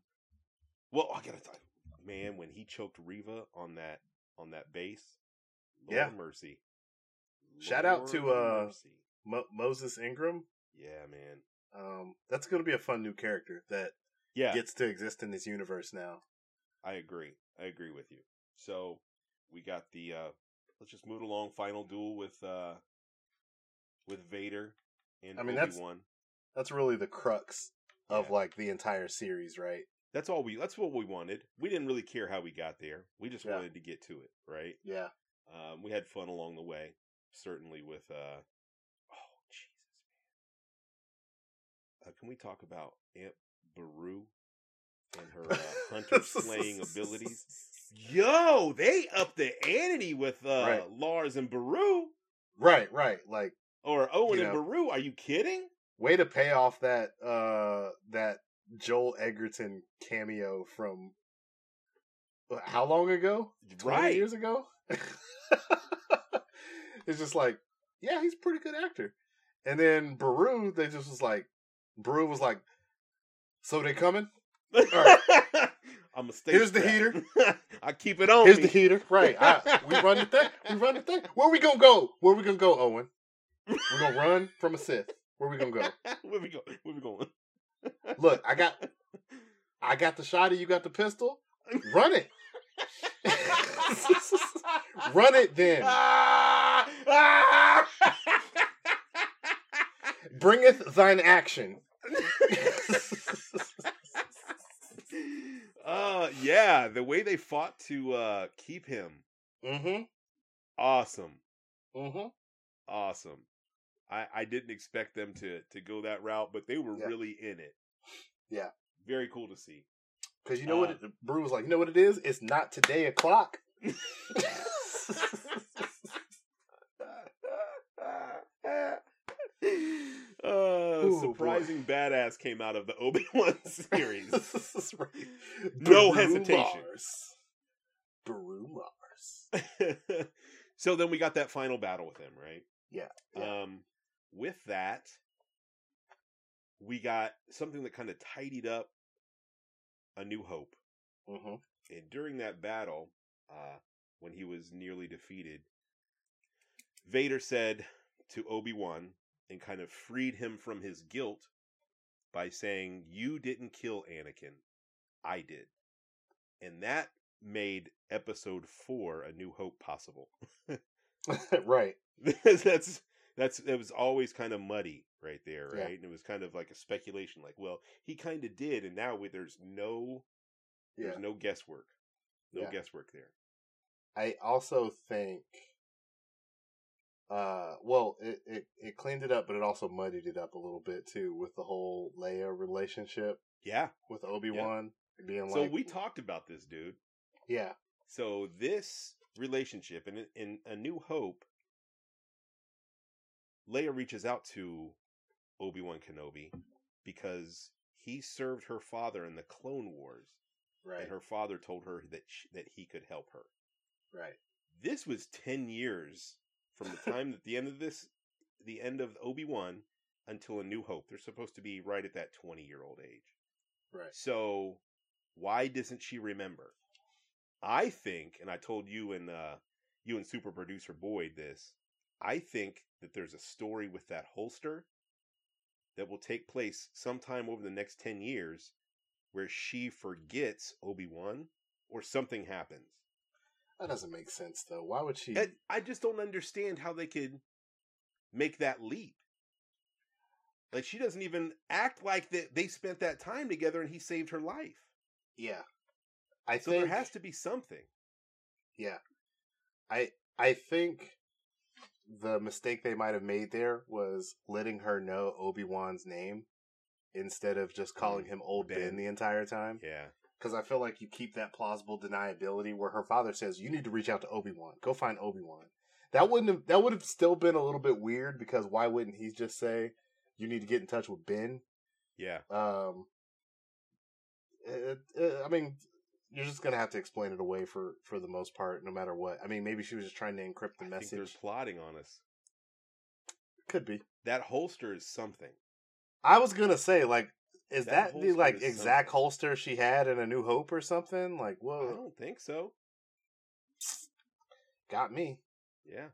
well, I gotta tell you, man, when he choked Reva on that on that base, Lord Yeah. mercy. Shout out to, uh. Mo- Moses Ingram. yeah, man, Um, that's gonna be a fun new character that yeah, gets to exist in this universe now. I agree. I agree with you. So we got the uh let's just move along. Final duel with uh with Vader and I mean, Obi that's-. That's really the crux of Yeah. like the entire series, right? That's all we. That's what we wanted. We didn't really care how we got there. We just Yeah. wanted to get to it, right? Yeah. Um, we had fun along the way. Certainly with. uh Oh Jesus, man! Uh, can we talk about Aunt Beru and her uh, hunter slaying abilities? Yo, they upped the ante with uh Right. Lars and Beru. Right, right. Like or Owen and know. Beru. Are you kidding? way to pay off that uh that Joel Edgerton cameo from how long ago? 20 Right. years ago? it's just like, yeah, he's a pretty good actor. And then Beru, they just was like Beru was like, So they coming? right. I'm a stay Here's the heater. I keep it on Here's me. the heater. Right. I, we run the thing. We run the thing. Where we gonna go? Where we gonna go, Owen? We're gonna run from a Sith. Where we gonna go? Where we go? Where we going? Look, I got I got the shotty, you got the pistol. Run it. Run it then. Ah! Ah! Bringeth thine action. uh yeah, the way they fought to uh keep him. Mm-hmm. Awesome. Mm-hmm. Awesome. I I didn't expect them to to go that route, but they were Yeah. really in it. Yeah. Very cool to see. Because you know what Uh, it, Brew was like, you know what it is? It's not today o'clock. uh, Ooh, surprising badass came out of the Obi Wan series. Right. No Beru hesitation. Mars. Mars. so then we got that final battle with him, right? Yeah, yeah. Um, with that, we got something that kind of tidied up a New Hope. Mm-hmm. And during that battle, uh, when he was nearly defeated, Vader said to Obi Wan and kind of freed him from his guilt by saying, You didn't kill Anakin, I did. And that made episode four, A New Hope, possible. right. That's that's it was always kind of muddy right there, right? Yeah. And it was kind of like a speculation, like, well, he kind of did, and now we, there's no Yeah. there's no guesswork, no Yeah. guesswork there. I also think uh well it, it it cleaned it up but it also muddied it up a little bit too with the whole Leia relationship Yeah. with Obi-Wan being like So like we talked about this, dude. yeah So this relationship in in A New Hope, Leia reaches out to Obi Wan Kenobi because he served her father in the Clone Wars, Right. and her father told her that sh that he could help her. Right. This was ten years from the time that the end of this, the end of Obi Wan, until A New Hope. They're supposed to be right at that twenty year old age. Right. So why doesn't she remember? I think, and I told you and uh, you and super producer Boyd this. I think that there's a story with that holster that will take place sometime over the next ten years, where she forgets Obi Wan or something happens. That doesn't make sense though. Why would she? And I just don't understand how they could make that leap. Like she doesn't even act like that they spent that time together and he saved her life. yeah. I So think there has to be something. Yeah. I I think the mistake they might have made there was letting her know Obi-Wan's name instead of just calling Mm, him Old ben. Ben. the entire time. Yeah. Because I feel like you keep that plausible deniability where her father says, You need to reach out to Obi-Wan. Go find Obi-Wan. That wouldn't have that would have still been a little bit weird because why wouldn't he just say you need to get in touch with Ben? Yeah. Um it, it, I mean you're just gonna have to explain it away for for the most part, no matter what. I mean, maybe she was just trying to encrypt the I message. plotting on us. Could be. That holster is something. I was gonna say, like, is That that, the like exact something. holster she had in A New Hope or something? Like, I don't think so. got me. Yeah.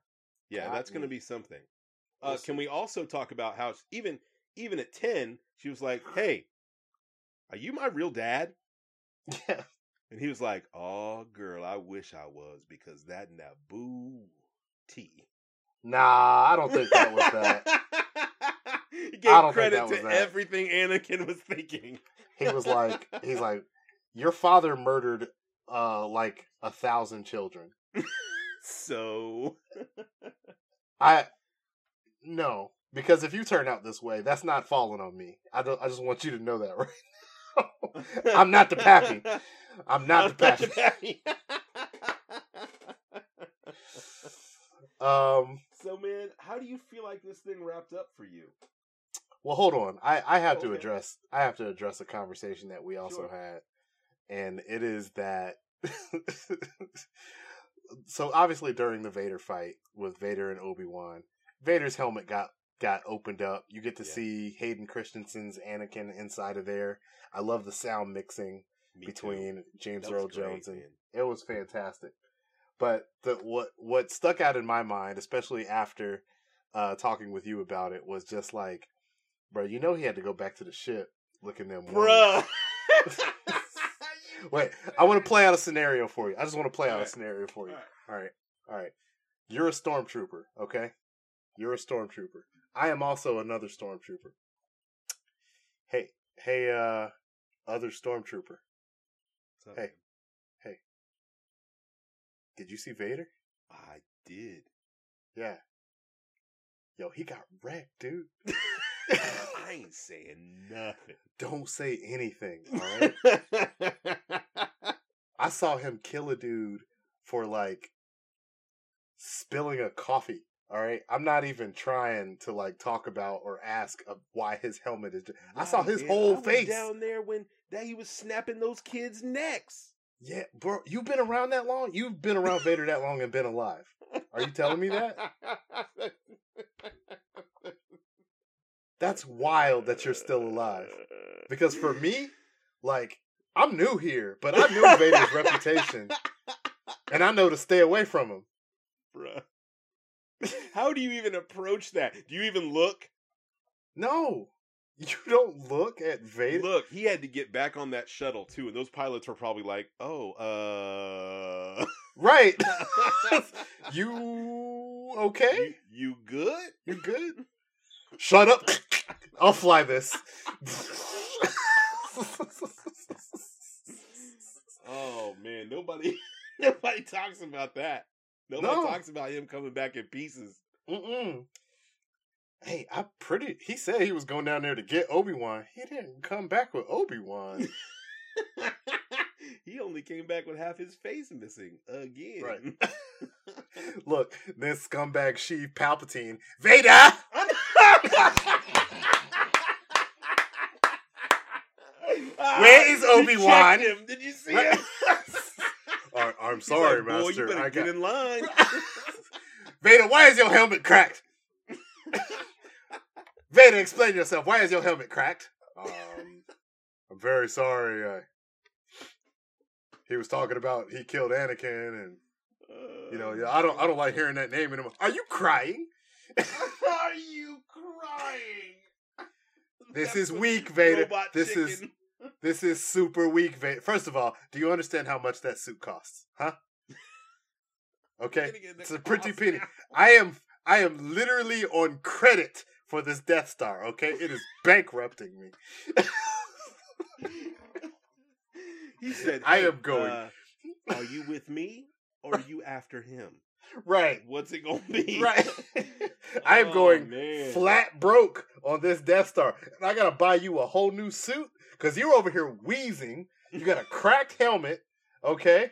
Yeah, Got that's going to be something. Uh, can we also talk about how even even at 10, she was like, "Hey, are you my real dad?" Yeah, And he was like, "Oh, girl, I wish I was because that Naboo tea." nah, I don't think that was that. he I gave credit to that. everything Anakin was thinking. he was like, he's like, your father murdered uh like a thousand children. So, I no, because if you turn out this way, that's not falling on me. I don't. I just want you to know that right now. I'm not the pappy. I'm not the I'm pappy. pappy. Um. so, man, how do you feel like this thing wrapped up for you? Well, hold on. I I have to address. I have to address a conversation that we also Sure. had, and it is that. so obviously during the Vader fight with Vader and Obi Wan, Vader's helmet got got opened up. You get to Yeah. see Hayden Christensen's Anakin inside of there. I love the sound mixing Me too. between James Earl Jones and man. it was fantastic. But the what what stuck out in my mind, especially after uh talking with you about it, was just like, bro, you know he had to go back to the ship looking them. Bruh. Wait, I want to play out a scenario for you. I just want to play out a scenario for you. Alright. All right. All right. You're a stormtrooper, okay? You're a stormtrooper. I am also another stormtrooper. Hey, hey uh other stormtrooper. Hey, Hey. Did you see Vader? I did. Yeah. Yo, he got wrecked, dude. I ain't saying nothing. Don't say anything, all right? I saw him kill a dude for like spilling a coffee. All right, I'm not even trying to like talk about or ask why his helmet is. I saw his man, whole face. down there when that he was snapping those kids' necks. Yeah, bro, you've been around that long. You've been around Vader that long and been alive. Are you telling me that? That's wild that you're still alive. Because for me, like I'm new here, but I knew Vader's reputation, and I know to stay away from him. Bruh. How do you even approach that? Do you even look? No, you don't look at Vader. Look, he had to get back on that shuttle too, and those pilots were probably like, "Oh, uh, Right? you okay? you, you good?" You good? Shut up. I'll fly this. Oh man, nobody, nobody talks about that. Nobody No. talks about him coming back in pieces. Mm-mm. Hey, I pretty. He said he was going down there to get Obi Wan. He didn't come back with Obi Wan. he only came back with half his face missing again. Right. Look, this scumbag Sheev Palpatine, Vader. Where is Obi-Wan? Did you see him? I, I'm sorry, like, Boy, Master. you better I get got... in line. Vader, why is your helmet cracked? Vader, explain yourself. Why is your helmet cracked? Um, I'm very sorry. Uh, he was talking about he killed Anakin, and you know, yeah, I don't, I don't like hearing that name anymore. Are you crying? Are you crying? This That's is weak, Vader. This is- chicken- This is super weak. First of all, do you understand how much that suit costs? Huh? Okay, Gonna get the it's a pretty penny. now. I am, I am literally on credit for this Death Star. Okay, it is bankrupting me. He said, I am going." uh, are you with me or are you after him? Right, What's it gonna be? right. I am Oh, going man. flat broke on this Death Star, and I gotta buy you a whole new suit because you're over here wheezing. You got a cracked helmet. Okay.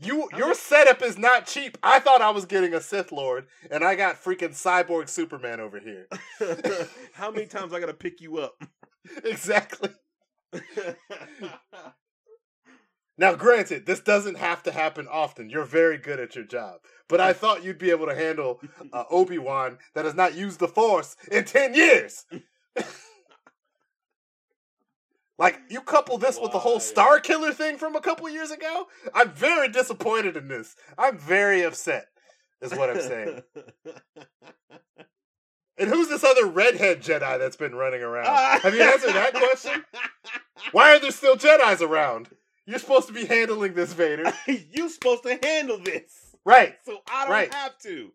You your setup is not cheap. I thought I was getting a Sith Lord, and I got freaking cyborg Superman over here. How many times I gotta pick you up? exactly. Now, granted, this doesn't have to happen often. You're very good at your job, but I thought you'd be able to handle uh, Obi Wan that has not used the Force in ten years. like you couple this with the whole Star Killer thing from a couple years ago. I'm very disappointed in this. I'm very upset. Is what I'm saying. And who's this other redhead Jedi that's been running around? Have you answered that question? Why are there still Jedi's around? You're supposed to be handling this, Vader. You're supposed to handle this, Right. so I don't Right. have to.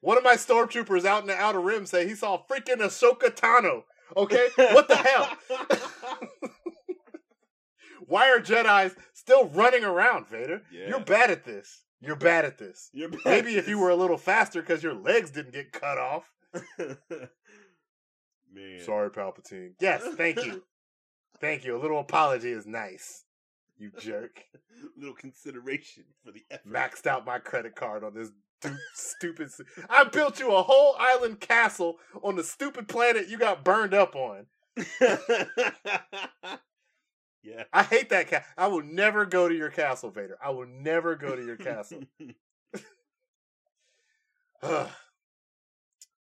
One of my stormtroopers out in the outer rim say he saw freaking Ahsoka Tano. Okay? What the hell? Why are Jedi's still running around, Vader? Yeah. You're bad at this. You're bad at this. You're bad Maybe if you were a little faster because your legs didn't get cut off. Man. Sorry, Palpatine. Yes, thank you. Thank you. A little apology is nice. You jerk. Little consideration for the effort. Maxed out my credit card on this du- stupid. s- I built you a whole island castle on the stupid planet you got burned up on. yeah. I hate that cat. I will never go to your castle, Vader. I will never go to your castle. Ugh.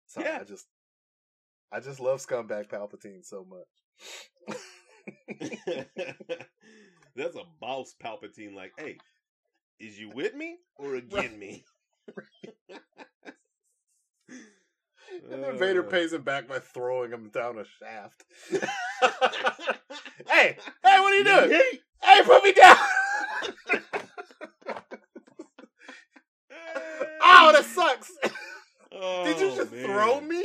Sorry, Yeah. I just, I just love scumbag Palpatine so much. That's a boss Palpatine. Like, hey, is you with me or against me? And then Vader Uh. pays him back by throwing him down a shaft. hey, hey, what are you doing? Yeet. Hey, put me down! oh, that sucks! Did you Oh, just man. throw me?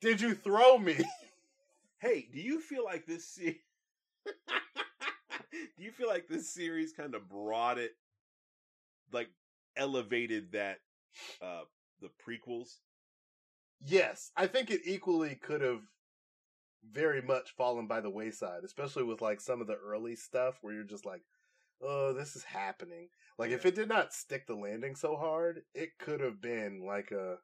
Did you throw me? Hey, do you feel like this se- Do you feel like this series kind of brought it like elevated that uh the prequels? Yes, I think it equally could have very much fallen by the wayside, especially with like some of the early stuff where you're just like, oh, this is happening. Like if it did not stick the landing so hard, it could have been like a.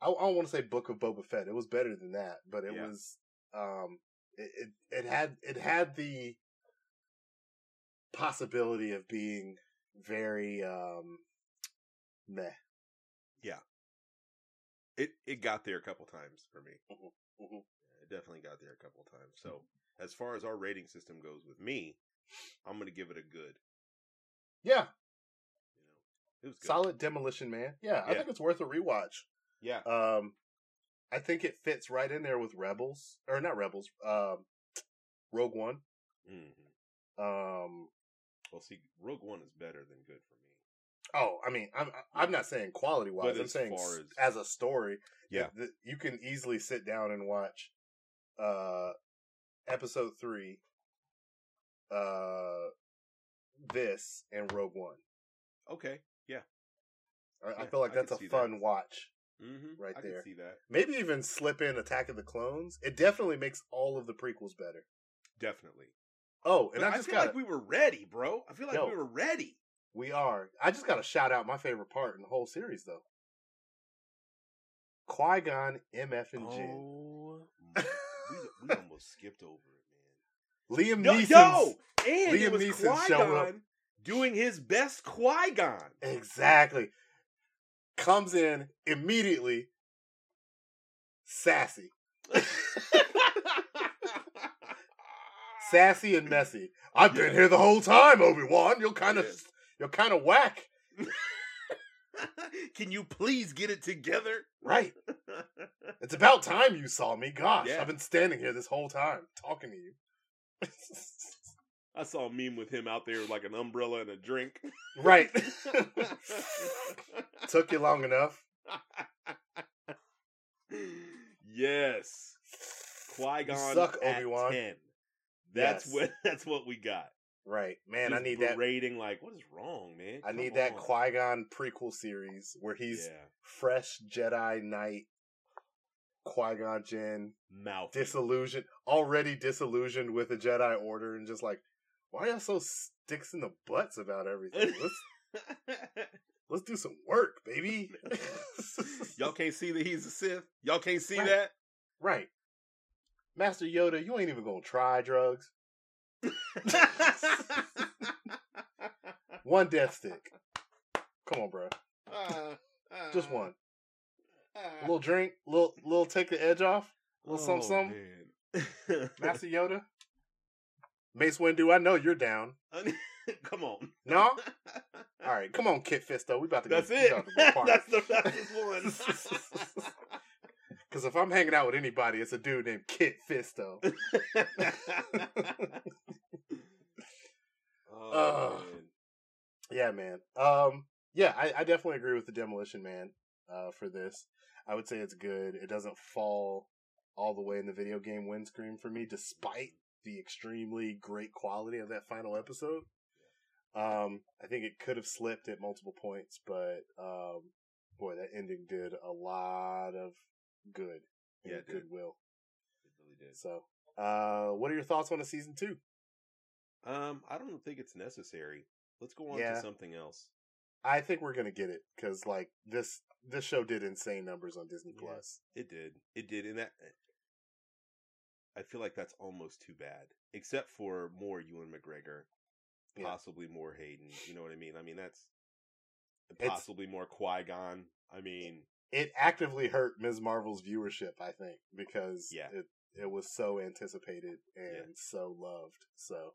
I, I don't want to say Book of Boba Fett. It was better than that, but it Yeah. was. Um, it, it it had it had the possibility of being very um meh. Yeah. It it got there a couple times for me. Mhm. It definitely got there a couple times. So, as far as our rating system goes with me, I'm going to give it a good, Yeah, you know. It was good. solid Demolition Man. Yeah, I think it's worth a rewatch. Yeah. Um, I think it fits right in there with Rebels, or not Rebels. Um, Rogue One. hmm Um, Well, see, Rogue One is better than good for me. oh, I mean, I'm I'm not saying quality wise. But I'm as saying as- as a story. Yeah. th- you can easily sit down and watch, uh, episode three, uh, this and Rogue One. Okay. Yeah. I, I feel like that's a see that. fun watch. Mm-hmm. Right I there. see that. Maybe even slip in Attack of the Clones. It definitely makes all of the prequels better. Definitely. Oh, and But I I just feel got like we were ready, bro. I feel like Yo. we were ready. We are. I just got to shout out my favorite part in the whole series, though. Qui Gon, MF, and Jinn. Oh, we, we almost skipped over it, man. Liam Neeson. yo! and Liam Neeson showing up. Doing his best Qui-Gon. Exactly. Comes in immediately sassy. Sassy and messy. I've been here the whole time, Obi-Wan. You're kind of you're kind of whack. Can you please get it together? Right. It's about time you saw me. Gosh, Yeah. I've been standing here this whole time talking to you. I saw a meme with him out there with like an umbrella and a drink. right. Took you long enough. yes. Qui Gon suck, at Obi-Wan. That's Yes. what that's what we got. Right. Man, I need that rating. like what is wrong, man? I Come need that on. Qui-Gon prequel series where he's yeah. fresh Jedi Knight, Qui-Gon Jinn, mouth. disillusioned, already disillusioned with the Jedi Order, and just like, why y'all so sticks in the butts about everything? Let's let's do some work, baby. Y'all can't see that he's a Sith. Y'all can't see Right. that. right, Master Yoda, you ain't even gonna try drugs. One death stick. Come on, bro. Just one. A little drink, little little take the edge off. A little oh, something, something. something. Master Yoda. Mace Windu, I know you're down. Come on. No? All right, come on, Kit Fisto. We about to go. That's we it. about to go. That's the fastest one. Because if I'm hanging out with anybody, it's a dude named Kit Fisto. oh, Ugh. man. yeah, man. Um, yeah, I, I definitely agree with the Demolition Man uh, for this. I would say it's good. It doesn't fall all the way in the video game windscreen for me, despite the extremely great quality of that final episode. Um, I think it could have slipped at multiple points, but um, boy, that ending did a lot of good Yeah, it goodwill. It really did. So, uh, what are your thoughts on the season two? Um, I don't think it's necessary. Let's go on Yeah. to something else. I think we're gonna get it because like this this show did insane numbers on Disney Yeah. Plus. It did. It did, and that. I feel like that's almost too bad, except for more Ewan McGregor, Yeah. possibly more Hayden. You know what I mean? I mean that's It's- possibly more Qui Gon. I mean, It actively hurt Ms. Marvel's viewership, I think, because Yeah. it it was so anticipated and Yeah. so loved. So,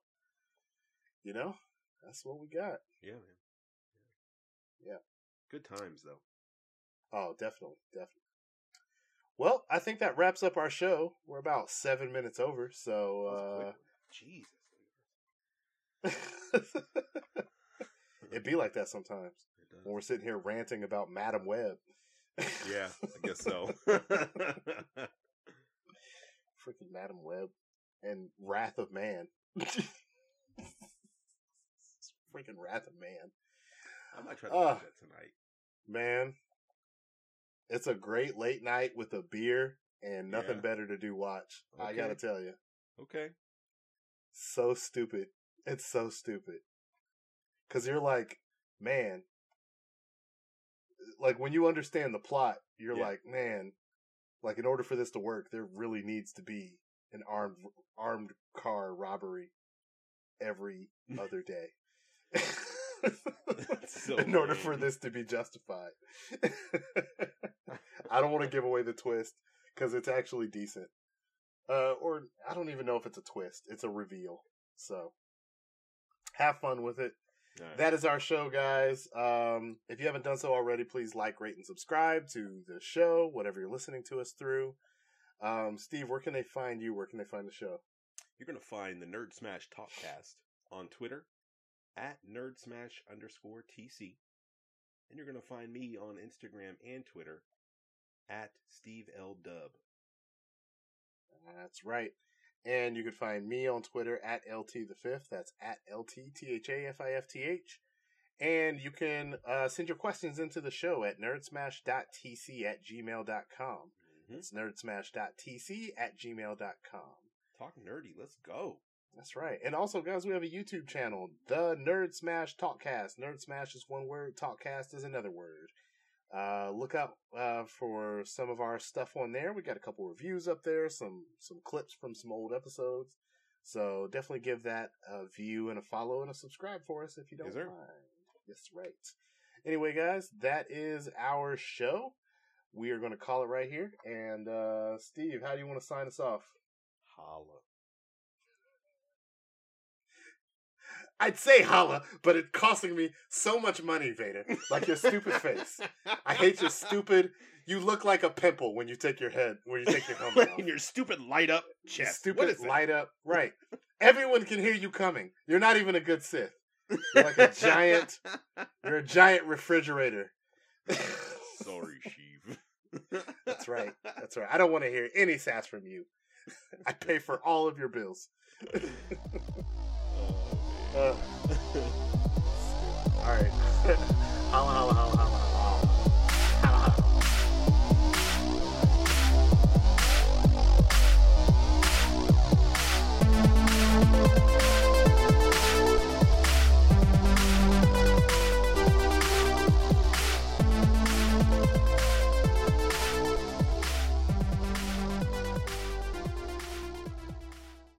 you know, that's what we got. yeah, man. Yeah. Good times though. Oh, definitely, definitely. Well, I think that wraps up our show. We're about seven minutes over, That was a so one. Jesus. uh it'd be like that sometimes when we're sitting here ranting about Madame Web. Yeah, I guess so. Freaking Madame Web and Wrath of Man. Freaking Wrath of Man. I might try to watch that tonight. Man, it's a great late night with a beer and nothing Yeah. better to do watch. I gotta tell you. Okay. So stupid. It's so stupid. Cause you're like, man, like when you understand the plot, you're Yeah. like, man, like in order for this to work, there really needs to be an armed armed car robbery every other day. so in order for this to be justified. I don't want to give away the twist because it's actually decent. Uh, or I don't even know if it's a twist. It's a reveal. So have fun with it. Right. That is our show, guys. Um, if you haven't done so already, please like, rate, and subscribe to the show, whatever you're listening to us through. Um, Steve, where can they find you? Where can they find the show? You're gonna find the Nerd Smash Talkcast on Twitter at Nerd Smash underscore TC. And you're gonna find me on Instagram and Twitter at Steve L Dub. That's right. And you can find me on Twitter at LT the fifth. That's at LT T H A F I F T H. And you can uh, send your questions into the show at nerdsmash.tc at gmail.com. Mm-hmm. It's nerdsmash.tc at gmail.com. Talk nerdy, let's go. That's right. And also, guys, we have a YouTube channel, the Nerd Smash Talkcast. Nerd Smash is one word, Talkcast is another word. Uh, look out uh, for some of our stuff on there. We got a couple reviews up there, some some clips from some old episodes. So definitely give that a view and a follow and a subscribe for us if you don't Yes, mind. Yes, right. Anyway, guys, that is our show. We are going to call it right here. And uh Steve, how do you want to sign us off? Holla. I'd say holla, but it's costing me so much money, Vader. Like your stupid face. I hate your stupid. You look like a pimple when you take your head when you take your helmet off. and your stupid light up Your chest. Stupid is that? light up. Right. Everyone can hear you coming. You're not even a good Sith. You're like a giant. You're a giant refrigerator. Sorry, Sheev. That's right. That's right. I don't want to hear any sass from you. I pay for all of your bills. Uh, all right. holla, holla, holla, holla.